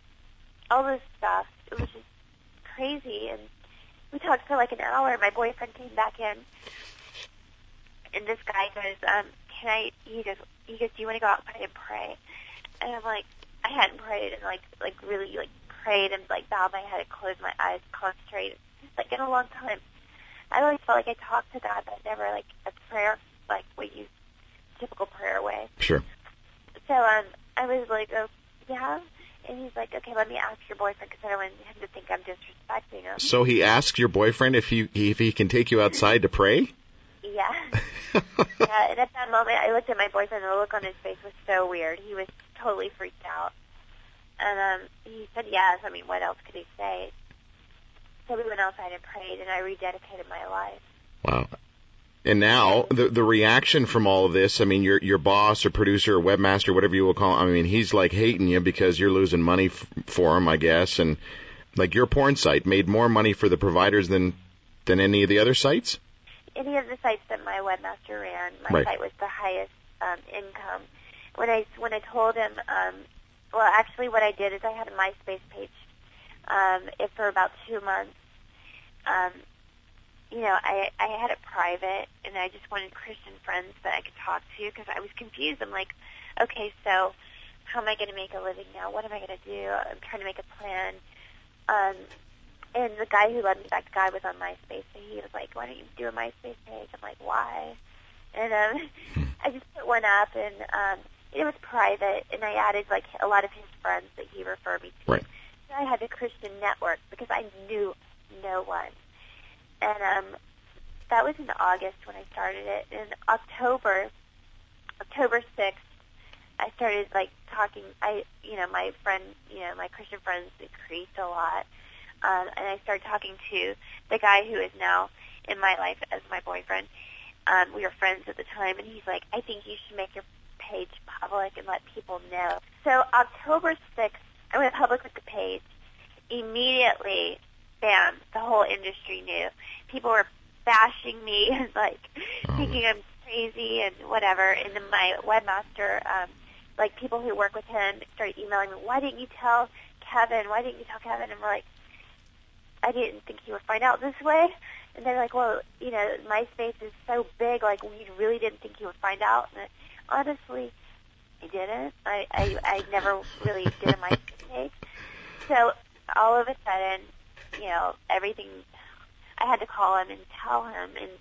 all this stuff. It was just crazy. And we talked for like an hour. My boyfriend came back in, and this guy goes, um, "Can I?" He goes, "He goes, do you want to go outside and pray?" And I'm like, I hadn't prayed and like like really like prayed and like bowed my head and closed my eyes, concentrated like in a long time. I always felt like I talked to God, but never like a prayer like what you typical prayer way. Sure. So um, I was like, oh yeah, and he's like, okay, let me ask your boyfriend because I don't want him to think I'm disrespecting him. So he asks your boyfriend if he if he can take you outside to pray. Yeah. yeah, and at that moment, I looked at my boyfriend, and the look on his face was so weird. He was totally freaked out. And um, he said yes. I mean, what else could he say? So we went outside and prayed, and I rededicated my life. Wow. And now the the reaction from all of this, I mean, your your boss or producer or webmaster, whatever you will call him, I mean, he's like hating you because you're losing money f- for him, I guess, and like your porn site made more money for the providers than than any of the other sites. Any of the sites that my webmaster ran, my Right. site was the highest um, income. When I when I told him, um, well, actually, what I did is I had a MySpace page um, it for about two months. Um, you know, I I had it private, and I just wanted Christian friends that I could talk to because I was confused. I'm like, okay, so how am I going to make a living now? What am I going to do? I'm trying to make a plan. Um, and the guy who led me back to God was on MySpace, and he was like, "Why don't you do a MySpace page?" I'm like, "Why?" And um, I just put one up, and um, it was private, and I added like a lot of his friends that he referred me to. Right. So I had a Christian network because I knew no one, and um, that was in August when I started it. In October, October sixth, I started like talking. I, you know, my friend, you know, my Christian friends increased a lot, um, and I started talking to the guy who is now in my life as my boyfriend. Um, we were friends at the time, and he's like, "I think you should make your page public and let people know." So October sixth, I went public with the page. Immediately, bam, the whole industry knew. People were bashing me and like Oh. thinking I'm crazy and whatever. And then my webmaster, um, like people who work with him, started emailing me. Why didn't you tell Kevin? Why didn't you tell Kevin? And we're like, I didn't think he would find out this way. And they're like, well, you know, MySpace is so big. Like, we really didn't think he would find out. And honestly, I didn't. I I, I never really did a MySpace page. So all of a sudden, you know, everything. I had to call him and tell him, and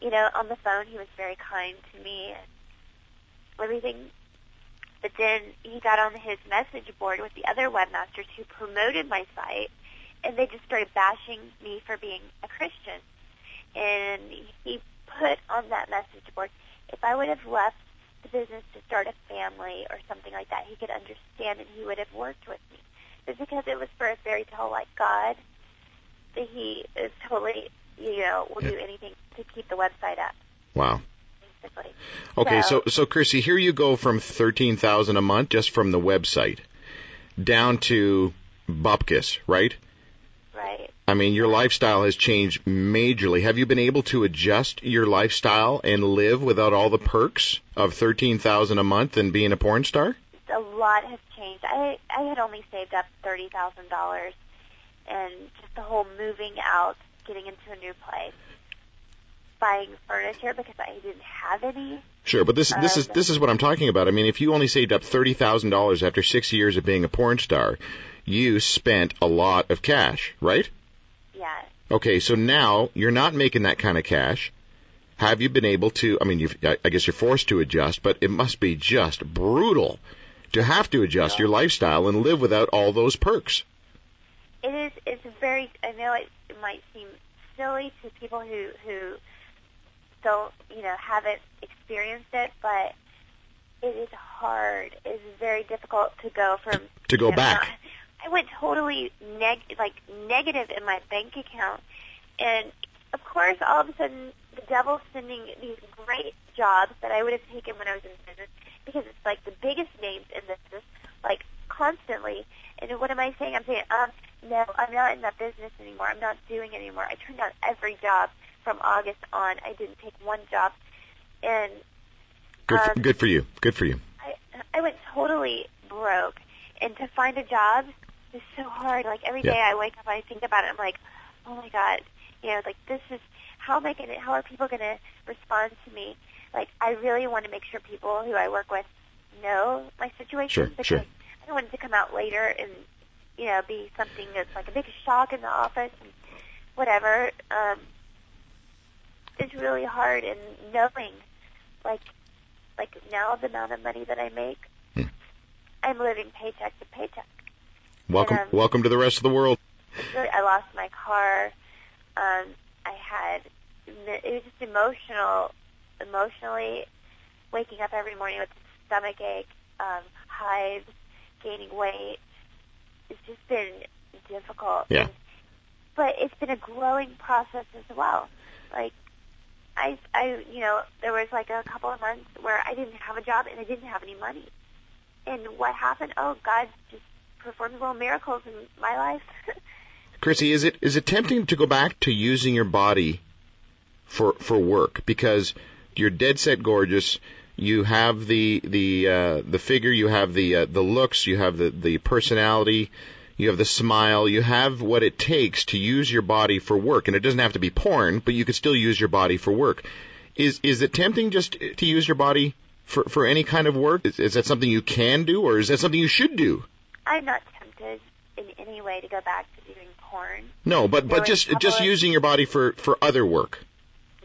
you know, on the phone he was very kind to me and everything. But then he got on his message board with the other webmasters who promoted my site, and they just started bashing me for being a Christian. And he put on that message board, if I would have left the business to start a family or something like that, he could understand and he would have worked with me. But because it was for a fairy tale like God, he is totally, you know, will do anything to keep the website up, Wow. basically. Okay, So- so so Crissy, here you go from thirteen thousand a month just from the website down to Bupkis, right? Right. I I mean, your lifestyle has changed majorly. Have you been able to adjust your lifestyle and live without all the perks of thirteen thousand a month and being a porn star? A lot has changed. I I had only saved up thirty thousand dollars, and just the whole moving out, getting into a new place, buying furniture because I didn't have any. Sure, but this this is Um, this is what I'm talking about. I mean, if you only saved up thirty thousand dollars after six years of being a porn star, you spent a lot of cash, right? Yeah. Okay, so now you're not making that kind of cash. Have you been able to? I mean, you've, I I guess you're forced to adjust, but it must be just brutal to have to adjust your lifestyle and live without all those perks. It is. It's very. I know it, it might seem silly to people who who don't, you know, haven't experienced it, but it is hard. It is very difficult to go from To go you know, back. I went totally neg like negative in my bank account, and of course, all of a sudden, the devil's sending these great jobs that I would have taken when I was in business because it's like the biggest names in business, like constantly. And what am I saying? I'm saying, um, no, I'm not in that business anymore. I'm not doing it anymore. I turned down every job from August on. I didn't take one job, and Good, for, Um, good for you. Good for you. I I went totally broke, and to find a job is so hard. Like every Yeah. day I wake up, I think about it. I'm like, oh my god, you know, like this is how am I gonna? How are people gonna respond to me? Like I really want to make sure people who I work with know my situation Sure, because sure. I don't want it to come out later and you know be something that's like a big shock in the office and whatever. Um, it's really hard and knowing like like now the amount of money that I make, Hmm. I'm living paycheck to paycheck. Welcome, um, welcome to the rest of the world. Really, I lost my car. Um, I had it was just emotional, emotionally waking up every morning with stomach ache, um, hives, gaining weight. It's just been difficult. Yeah. But it's been a growing process as well. Like I, I, you know, there was like a couple of months where I didn't have a job and I didn't have any money. And what happened? Oh, God just performed little miracles in my life. Crissy, is it is it tempting to go back to using your body for for work because you're dead set gorgeous. You have the the uh, the figure, you have the uh, the looks, you have the the personality, you have the smile, you have what it takes to use your body for work, and it doesn't have to be porn, but you could still use your body for work. Is is it tempting just to use your body for for any kind of work? Is, is that something you can do, or is that something you should do? I'm not tempted in any way to go back to doing porn. No, but There but just just of- using your body for for other work.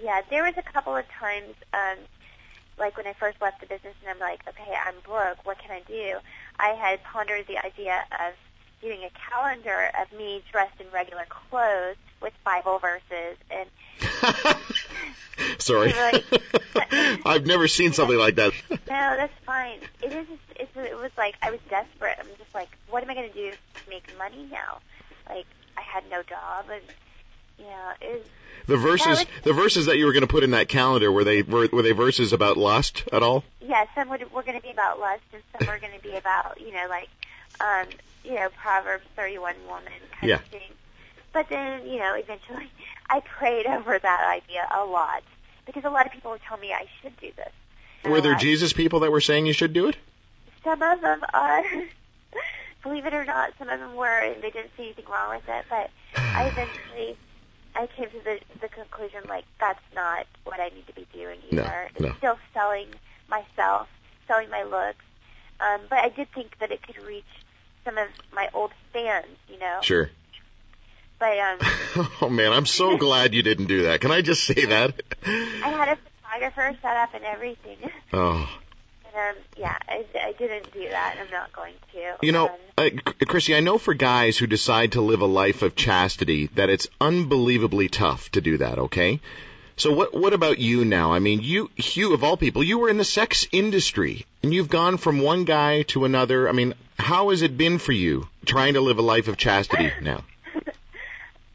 Yeah, there was a couple of times, um, like when I first left the business, and I'm like, okay, I'm broke. What can I do? I had pondered the idea of doing a calendar of me dressed in regular clothes with Bible verses, and Sorry. Right. I've never seen something like that. no, that's fine. It is. It's, it was like I was desperate. I'm just like, what am I going to do to make money now? Like I had no job, and it was The verses, That was- the verses that you were going to put in that calendar, were they were, were they verses about lust at all? yeah, some would, were going to be about lust, and some were going to be about, you know, like, um, you know, Proverbs 31 woman kind Yeah. of thing. But then, you know, eventually, I prayed over that idea a lot because a lot of people would tell me I should do this. And Were there Jesus people that were saying you should do it? Some of them are. Believe it or not, some of them were, and they didn't see anything wrong with it. But I eventually, I came to the the conclusion like that's not what I need to be doing No, either. no. It's still selling myself, selling my looks. Um, but I did think that it could reach some of my old fans, you know. Sure. But um, Oh man, I'm so glad you didn't do that. Can I just say that? I had a photographer set up and everything. Oh, Um, yeah, I, I didn't do that. and I'm not going to. you know, Um, uh, Crissy, I know for guys who decide to live a life of chastity that it's unbelievably tough to do that. Okay. So what what about you now? I mean, you you of all people, you were in the sex industry and you've gone from one guy to another. I mean, how has it been for you trying to live a life of chastity now?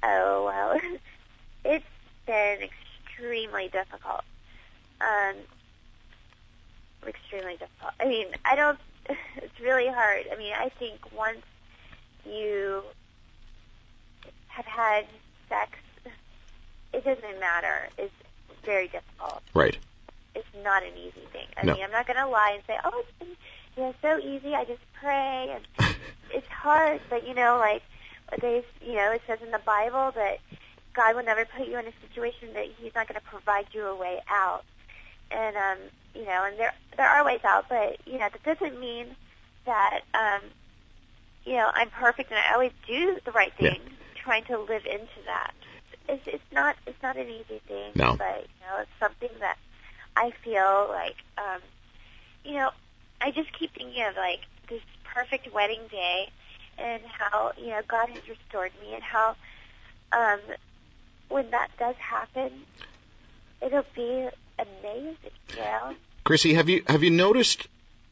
Oh well, it's been extremely difficult. Um, extremely difficult. I mean, I don't. It's really hard. I mean, I think once you have had sex, it doesn't matter. It's very difficult. Right. It's not an easy thing. I No. mean, I'm not going to lie and say, oh, it's been, you know, so easy. I just pray, and it's hard. But you know, like they, you know, it says in the Bible that God will never put you in a situation that He's not going to provide you a way out. And um, you know, and there there are ways out, but you know, that doesn't mean that um, you know I'm perfect and I always do the right Yeah. thing. Trying to live into that. It's it's not it's not an easy thing, No. but you know, it's something that I feel like um, you know, I just keep thinking of like this perfect wedding day and how, you know, God has restored me and how um when that does happen it'll be amazing, you know? Crissy, have you have you noticed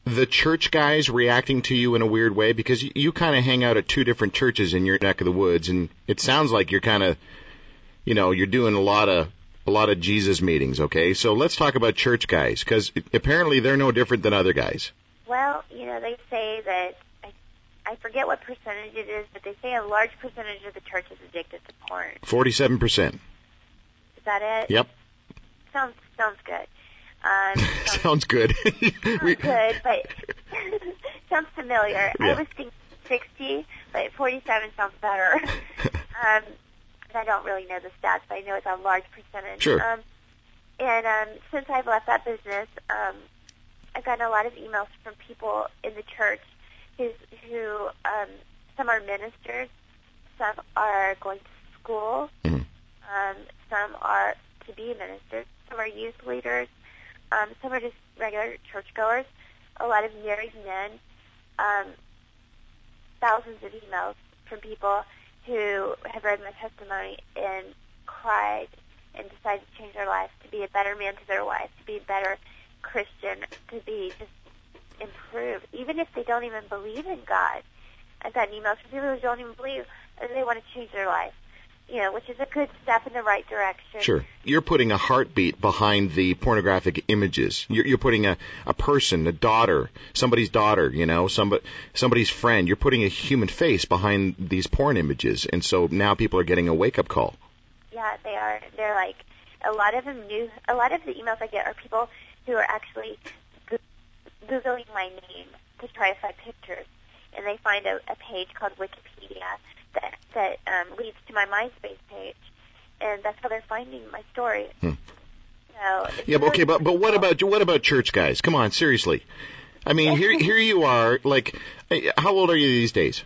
the church guys reacting to you in a weird way because you, you kind of hang out at two different churches in your neck of the woods, and it sounds like you're kind of, you know, you're doing a lot of a lot of Jesus meetings. Okay, so let's talk about church guys because apparently they're no different than other guys. Well, you know, they say that I I forget what percentage it is, but they say a large percentage of the church is addicted to porn. Forty-seven percent. Is that it? Yep, Sounds sounds good. Um, sounds sounds good. We- good, but sounds familiar. Yeah. I was thinking 60, but 47 sounds better. um, and I don't really know the stats, but I know it's a large percentage. Sure. Um, and um, since I've left that business, um, I've gotten a lot of emails from people in the church who's, who um, some are ministers, some are going to school, Mhm. um, some are to be ministers, some are youth leaders, um, some are just regular churchgoers. A lot of married men. Um, thousands of emails from people who have read my testimony and cried and decided to change their life, to be a better man to their wife, to be a better Christian, to be just improved, even if they don't even believe in God. I've gotten emails from people who don't even believe and they want to change their life, you know, which is a good step in the right direction. Sure. You're putting a heartbeat behind the pornographic images. You're, you're putting a, a person, a daughter, somebody's daughter, you know, somebody, somebody's friend. You're putting a human face behind these porn images. And so now people are getting a wake up call. Yeah, they are. They're like a lot of them new. A lot of the emails I get are people who are actually googling my name to try to find pictures, and they find a, a page called Wikipedia that that um, leads to my MySpace page, and that's how they're finding my story. Hmm. So Yeah, but okay, but but what about what about church guys? Come on, seriously. I mean, here here you are. Like, how old are you these days?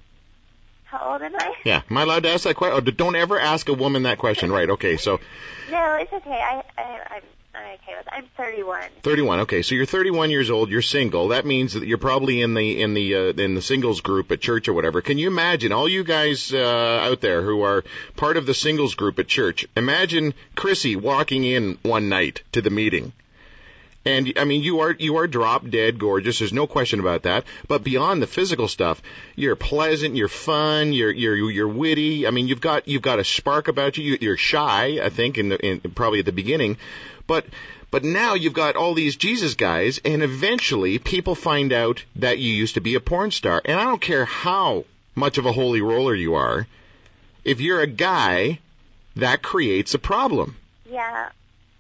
how old am I? Yeah, am I allowed to ask that question? Oh, don't ever ask a woman that question. Right? Okay, so No, it's okay. I, I I'm okay. I'm 31. 31. Okay, so you're 31 years old. You're single. That means that you're probably in the in the uh, in the singles group at church or whatever. Can you imagine all you guys uh, out there who are part of the singles group at church? Imagine Crissy walking in one night to the meeting. And I mean, you are you are drop dead gorgeous. There's no question about that. But beyond the physical stuff, you're pleasant, you're fun, you're you're you're witty. I mean, you've got you've got a spark about you. You- You're shy, I think, in, the, in probably at the beginning, but but now you've got all these Jesus guys, and eventually people find out that you used to be a porn star. And I don't care how much of a holy roller you are, if you're a guy, that creates a problem. Yeah,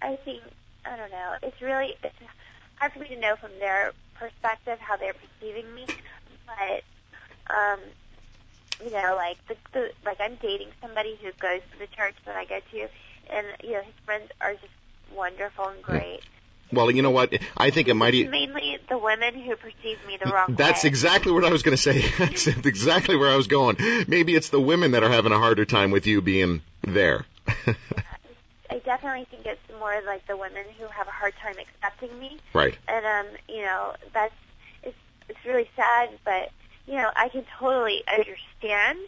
I think I don't know. It's really it's hard for me to know from their perspective how they're perceiving me, but um, you know, like the, the like I'm dating somebody who goes to the church that I go to, and you know his friends are just wonderful and great. Well, you know what? I think it might. be Mainly the women who perceive me the wrong way. That's way. exactly what I was going to say. That's exactly where I was going. Maybe it's the women that are having a harder time with you being there. I definitely think it's more like the women who have a hard time accepting me. right. and um, you know, that's it's it's really sad, but you know, I can totally understand.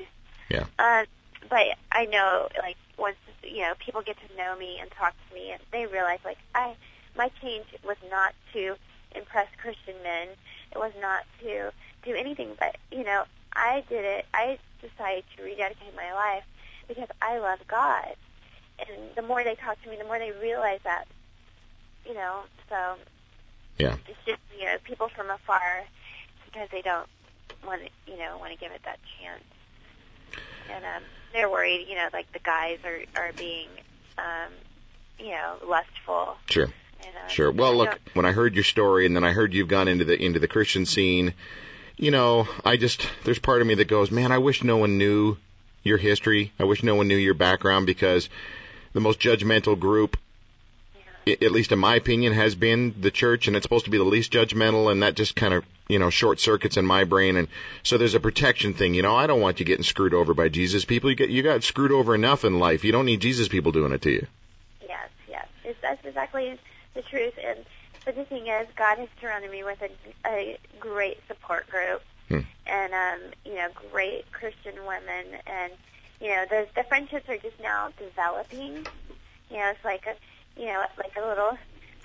Yeah. Um, but I know, like, once you know, people get to know me and talk to me, and they realize, like, I my change was not to impress Christian men. It was not to do anything, but you know, I did it. I decided to rededicate my life because I love God. And the more they talk to me, the more they realize that, you know, so Yeah. it's just you know people from afar sometimes they don't want to you know want to give it that chance. and um, they're worried, you know, like the guys are are being, um, you know, lustful. Sure. And, Sure. Well, look, don't- when I heard your story and then I heard you've gone into the into the Christian scene, you know, I just there's part of me that goes, man, I wish no one knew your history. I wish no one knew your background because the most judgmental group at least in my opinion has been the church and it's supposed to be the least judgmental and that just kind of you know short circuits in my brain and so there's a protection thing you know i don't want you getting screwed over by jesus people you get you got screwed over enough in life you don't need jesus people doing it to you Yes, yes. It's, that's exactly the truth. And but the thing is, God has surrounded me with a, a great support group, Hmm. and um, you know, great Christian women, and you know, the the friendships are just now developing. You know, it's like a, you know, like a little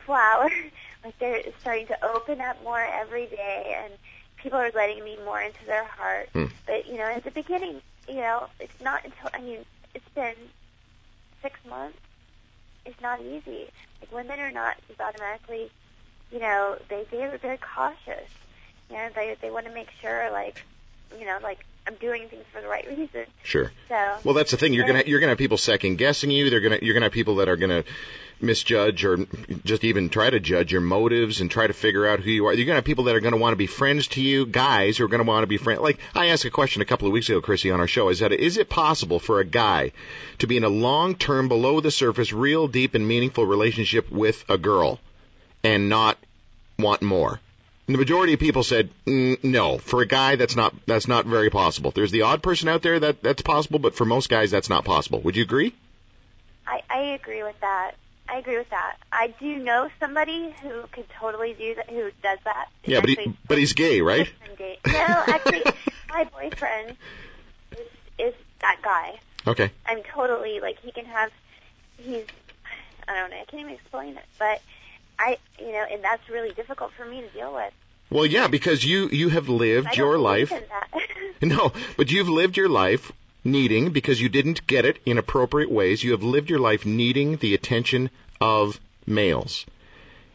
flower. like they're starting to open up more every day, and people are letting me more into their heart. Hmm. But you know, at the beginning, you know, it's not until I mean, it's been six months it's not easy. Like women are not just automatically, you know, they they're very cautious. You know, they they want to make sure, like, you know, like I'm doing things for the right reason. sure So well that's the thing you're gonna you're gonna have people second guessing you they're gonna you're gonna have people that are gonna misjudge or just even try to judge your motives and try to figure out who you are. You're gonna have people that are gonna want to be friends to you, guys who are gonna want to be friends. Like I asked a question a couple of weeks ago, Crissy, on our show. Is that is it possible for a guy to be in a long-term, below the surface, real deep and meaningful relationship with a girl and not want more? And the majority of people said mm, no. For a guy, that's not that's not very possible. There's the odd person out there that that's possible, but for most guys, that's not possible. Would you agree? I I agree with that. I agree with that. I do know somebody who could totally do that. Who does that? Yeah, but he, but he's gay, right? No, actually, my boyfriend is is that guy. Okay. I'm totally like he can have he's I don't know, I can't even explain it. But I you know, and that's really difficult for me to deal with. Well, yeah, because you you have lived your life. No, but you've lived your life needing because you didn't get it in appropriate ways. You have lived your life needing the attention of males.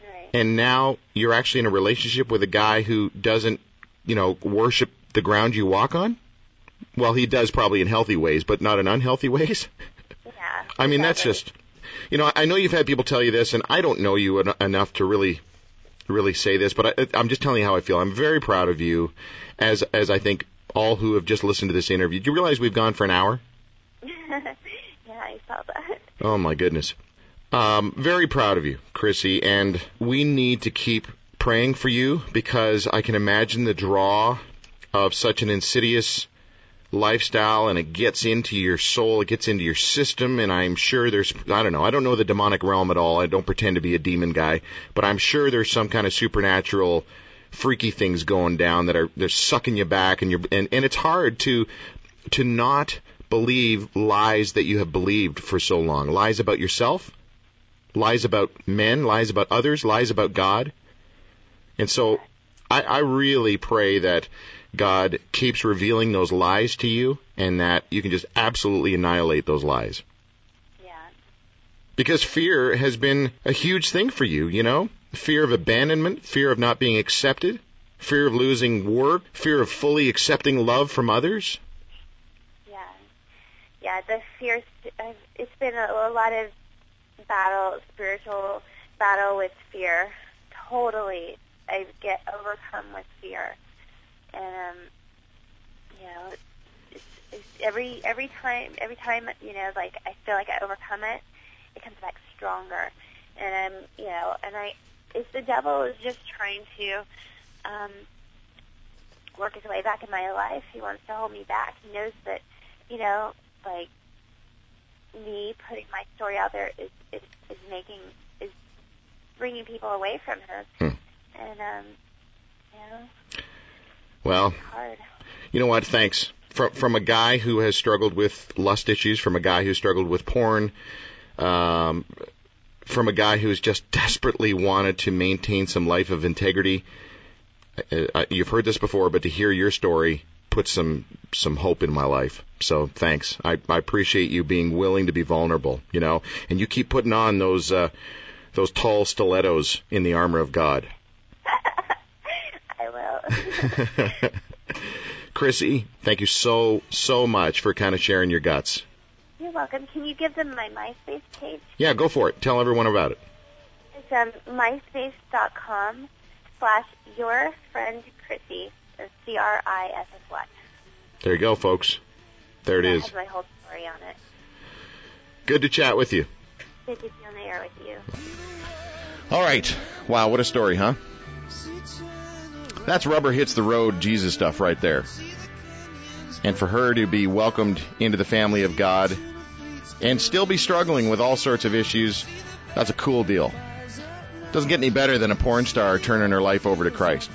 right. And now you're actually in a relationship with a guy who doesn't, you know, worship the ground you walk on? Well, he does probably in healthy ways, but not in unhealthy ways. Yeah. I mean, that's just, you know, I know you've had people tell you this, and I don't know you en- enough to really, really say this, but I, I'm just telling you how I feel. I'm very proud of you, as as I think all who have just listened to this interview. Do you realize we've gone for an hour? yeah, I saw that. Oh my goodness. Um, very proud of you, Crissy, and we need to keep praying for you because I can imagine the draw of such an insidious lifestyle and it gets into your soul, it gets into your system, and I'm sure there's, I don't know, I don't know the demonic realm at all. I don't pretend to be a demon guy, but I'm sure there's some kind of supernatural freaky things going down that are they're sucking you back and you're and, and it's hard to to not believe lies that you have believed for so long. Lies about yourself, lies about men, lies about others, lies about God. And so I, I really pray that God keeps revealing those lies to you and that you can just absolutely annihilate those lies. Yeah. Because fear has been a huge thing for you, you know? Fear of abandonment, fear of not being accepted, fear of losing work, fear of fully accepting love from others. Yeah. Yeah, the fear, I've- it's been a, a lot of battle, spiritual battle with fear. Totally. I get overcome with fear. And, um, you know, it's, it's every, every time, every time, you know, like I feel like I overcome it, it comes back stronger. And, um, you know, and I, it's the devil is just trying to, um, work his way back in my life. He wants to hold me back. He knows that, you know, like me putting my story out there is is, is making is bringing people away from him. Hmm. And um, you know, Well, it's hard. you know what? Thanks. From from a guy who has struggled with lust issues, from a guy who struggled with porn, um, from a guy who's just desperately wanted to maintain some life of integrity. Uh, uh, you've heard this before, but to hear your story puts some some hope in my life. So thanks. I, I appreciate you being willing to be vulnerable. You know, and you keep putting on those uh, those tall stilettos in the armor of God. I will. Crissy, thank you so, so much for kind of sharing your guts. You're welcome. Can you give them my MySpace page? Yeah, go for it. Tell everyone about it. It's um, myspace.com slash your friend Crissy. C-R-I-S-S-Y. There you go, folks. There it That is. my whole story on it. Good to chat with you. Good to be on the air with you. All right. Wow, what a story, huh? That's rubber hits the road Jesus stuff right there. And for her to be welcomed into the family of God and still be struggling with all sorts of issues, that's a cool deal. Doesn't get any better than a porn star turning her life over to Christ.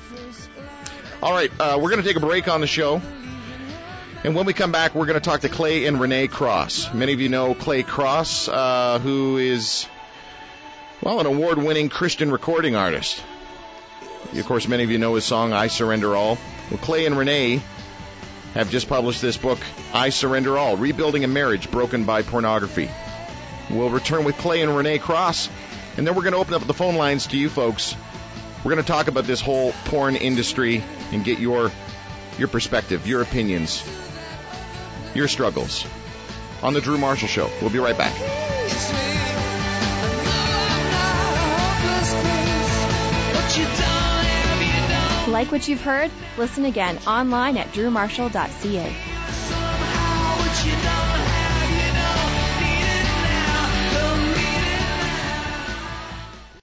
All right, uh, we're going to take a break on the show. And when we come back, we're going to talk to Clay and Renee Crosse. Many of you know Clay Crosse, uh, who is well, an award winning Christian recording artist. Of course, many of you know his song, I Surrender All. Well, Clay and Renee have just published this book, I Surrender All Rebuilding a Marriage Broken by Pornography. We'll return with Clay and Renee Crosse, and then we're going to open up the phone lines to you folks. We're going to talk about this whole porn industry and get your your perspective, your opinions, your struggles on the Drew Marshall Show. We'll be right back. Like what you've heard? Listen again online at drewmarshall.ca.